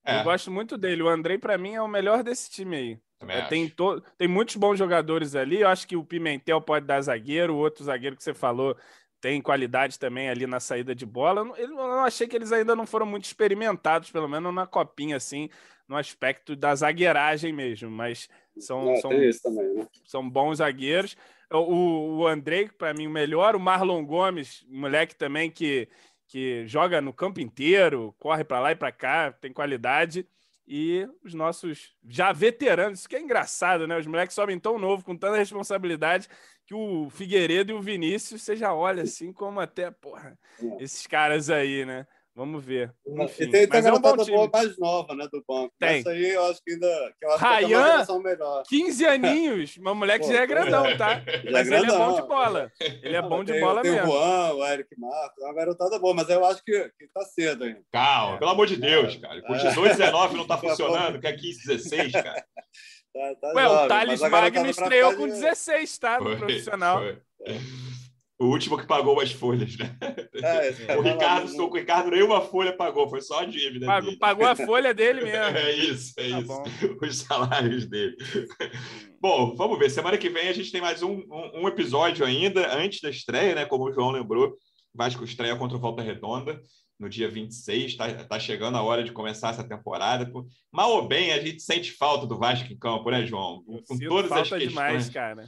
É. Eu gosto muito dele. O Andrei, para mim, é o melhor desse time aí. É, tem, to... tem muitos bons jogadores ali. Eu acho que o Pimentel pode dar zagueiro, o outro zagueiro que você falou tem qualidade também ali na saída de bola. Eu não, eu achei que eles ainda não foram muito experimentados, pelo menos na copinha, assim, no aspecto da zagueiragem mesmo. Mas são, é, são, também, né? são bons zagueiros. O, o Andrei, para mim, o melhor. O Marlon Gomes, moleque também que que joga no campo inteiro, corre para lá e para cá, tem qualidade. E os nossos já veteranos, isso que é engraçado, né? Os moleques sobem tão novo, com tanta responsabilidade, que o Figueiredo e o Vinícius, você já olha assim como até, porra, é. esses caras aí, né? Vamos ver. Enfim, e tem, tem é um bom time. mais nova, né, do banco. Tem. Essa aí eu acho que ainda que eu acho Ryan, que melhor. 15 aninhos. Uma moleque Pô, já é grandão, tá? Já mas é ele é bom de bola. Ele é bom de tem, bola tem mesmo. Tem o Juan, o Eric Marcos, é uma garotada boa, mas eu acho que, que tá cedo ainda. Calma, é. pelo amor de Deus, cara. Com 18, 19 não tá funcionando, quer 15, 16, cara. Tá, tá Ué, jovem, o Thales Magno estreou com 16, tá? No foi, profissional. Foi. O último que pagou as folhas, né? É, o Ricardo, não... o Ricardo nenhuma folha pagou, foi só a dívida. Pagou, pagou a folha dele mesmo. É isso, é tá isso. Bom. Os salários dele. bom, vamos ver. Semana que vem a gente tem mais um, um, um, episódio ainda, antes da estreia, né? Como o João lembrou. Vasco estreia contra o Volta Redonda no dia 26. Está tá chegando a hora de começar essa temporada. Mal ou bem, a gente sente falta do Vasco em campo, né, João? Com, com todas falta as questões. demais, cara.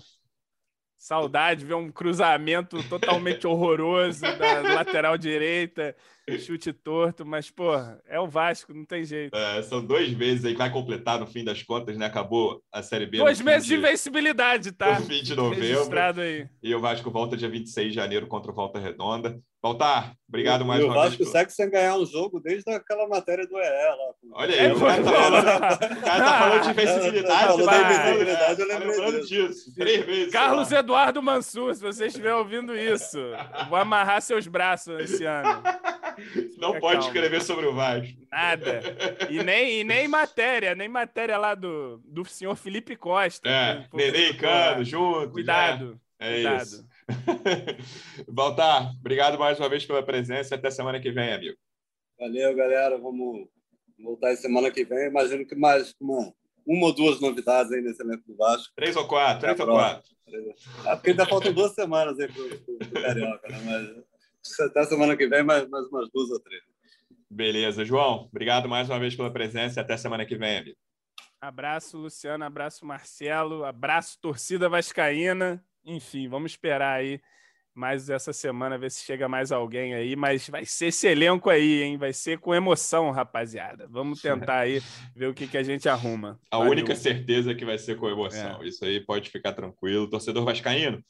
Saudade, ver um cruzamento totalmente horroroso da lateral direita. Chute torto, mas, pô, é o Vasco, não tem jeito. É, são dois meses aí, vai completar no fim das contas, né? Acabou a Série B. Dois meses de, de invencibilidade, tá? No fim de novembro. Aí. E o Vasco volta dia 26 de janeiro contra o Volta Redonda. Voltar, obrigado mais uma vez. O Vasco segue sem ganhar um jogo desde aquela matéria do EE lá. Olha aí, é, o, cara tá falando, o cara tá falando de invencibilidade. Falou da invencibilidade, eu lembrei disso. Três vezes. Carlos. Eduardo Mansur, se você estiver ouvindo isso, vou amarrar seus braços esse ano. Não pode calma. escrever sobre o Vasco. Nada. E nem, e nem matéria, nem matéria lá do, do senhor Felipe Costa. É, Nenê Cano, junto. Cuidado. Já. É cuidado. isso. Baltar, obrigado mais uma vez pela presença. Até semana que vem, amigo. Valeu, galera. Vamos voltar semana que vem. Imagino que mais uma, uma ou duas novidades aí nesse elenco do Vasco. Três ou quatro, três ou quatro. É porque ainda faltam duas semanas aí pro, pro, pro Carioca, né? Mas até semana que vem, mais, mais umas duas ou três. Beleza, João. Obrigado mais uma vez pela presença e até semana que vem, amigo. Abraço, Luciano. Abraço, Marcelo. Abraço, torcida vascaína enfim, vamos esperar aí mais essa semana, ver se chega mais alguém aí, mas vai ser esse elenco aí, hein? Vai ser com emoção, rapaziada. Vamos tentar aí ver o que, que a gente arruma. A Valeu. única certeza é que vai ser com emoção. É. Isso aí pode ficar tranquilo. Torcedor Vascaíno,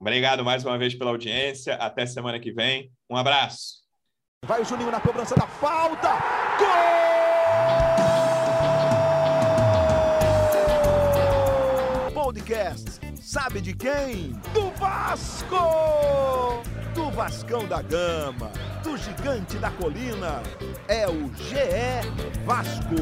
obrigado mais uma vez pela audiência. Até semana que vem. Um abraço. Vai o Juninho na cobrança da falta. Gol! Podcast Sabe de quem? Do Vasco! Do Vascão da Gama, do Gigante da Colina. É o GE Vasco.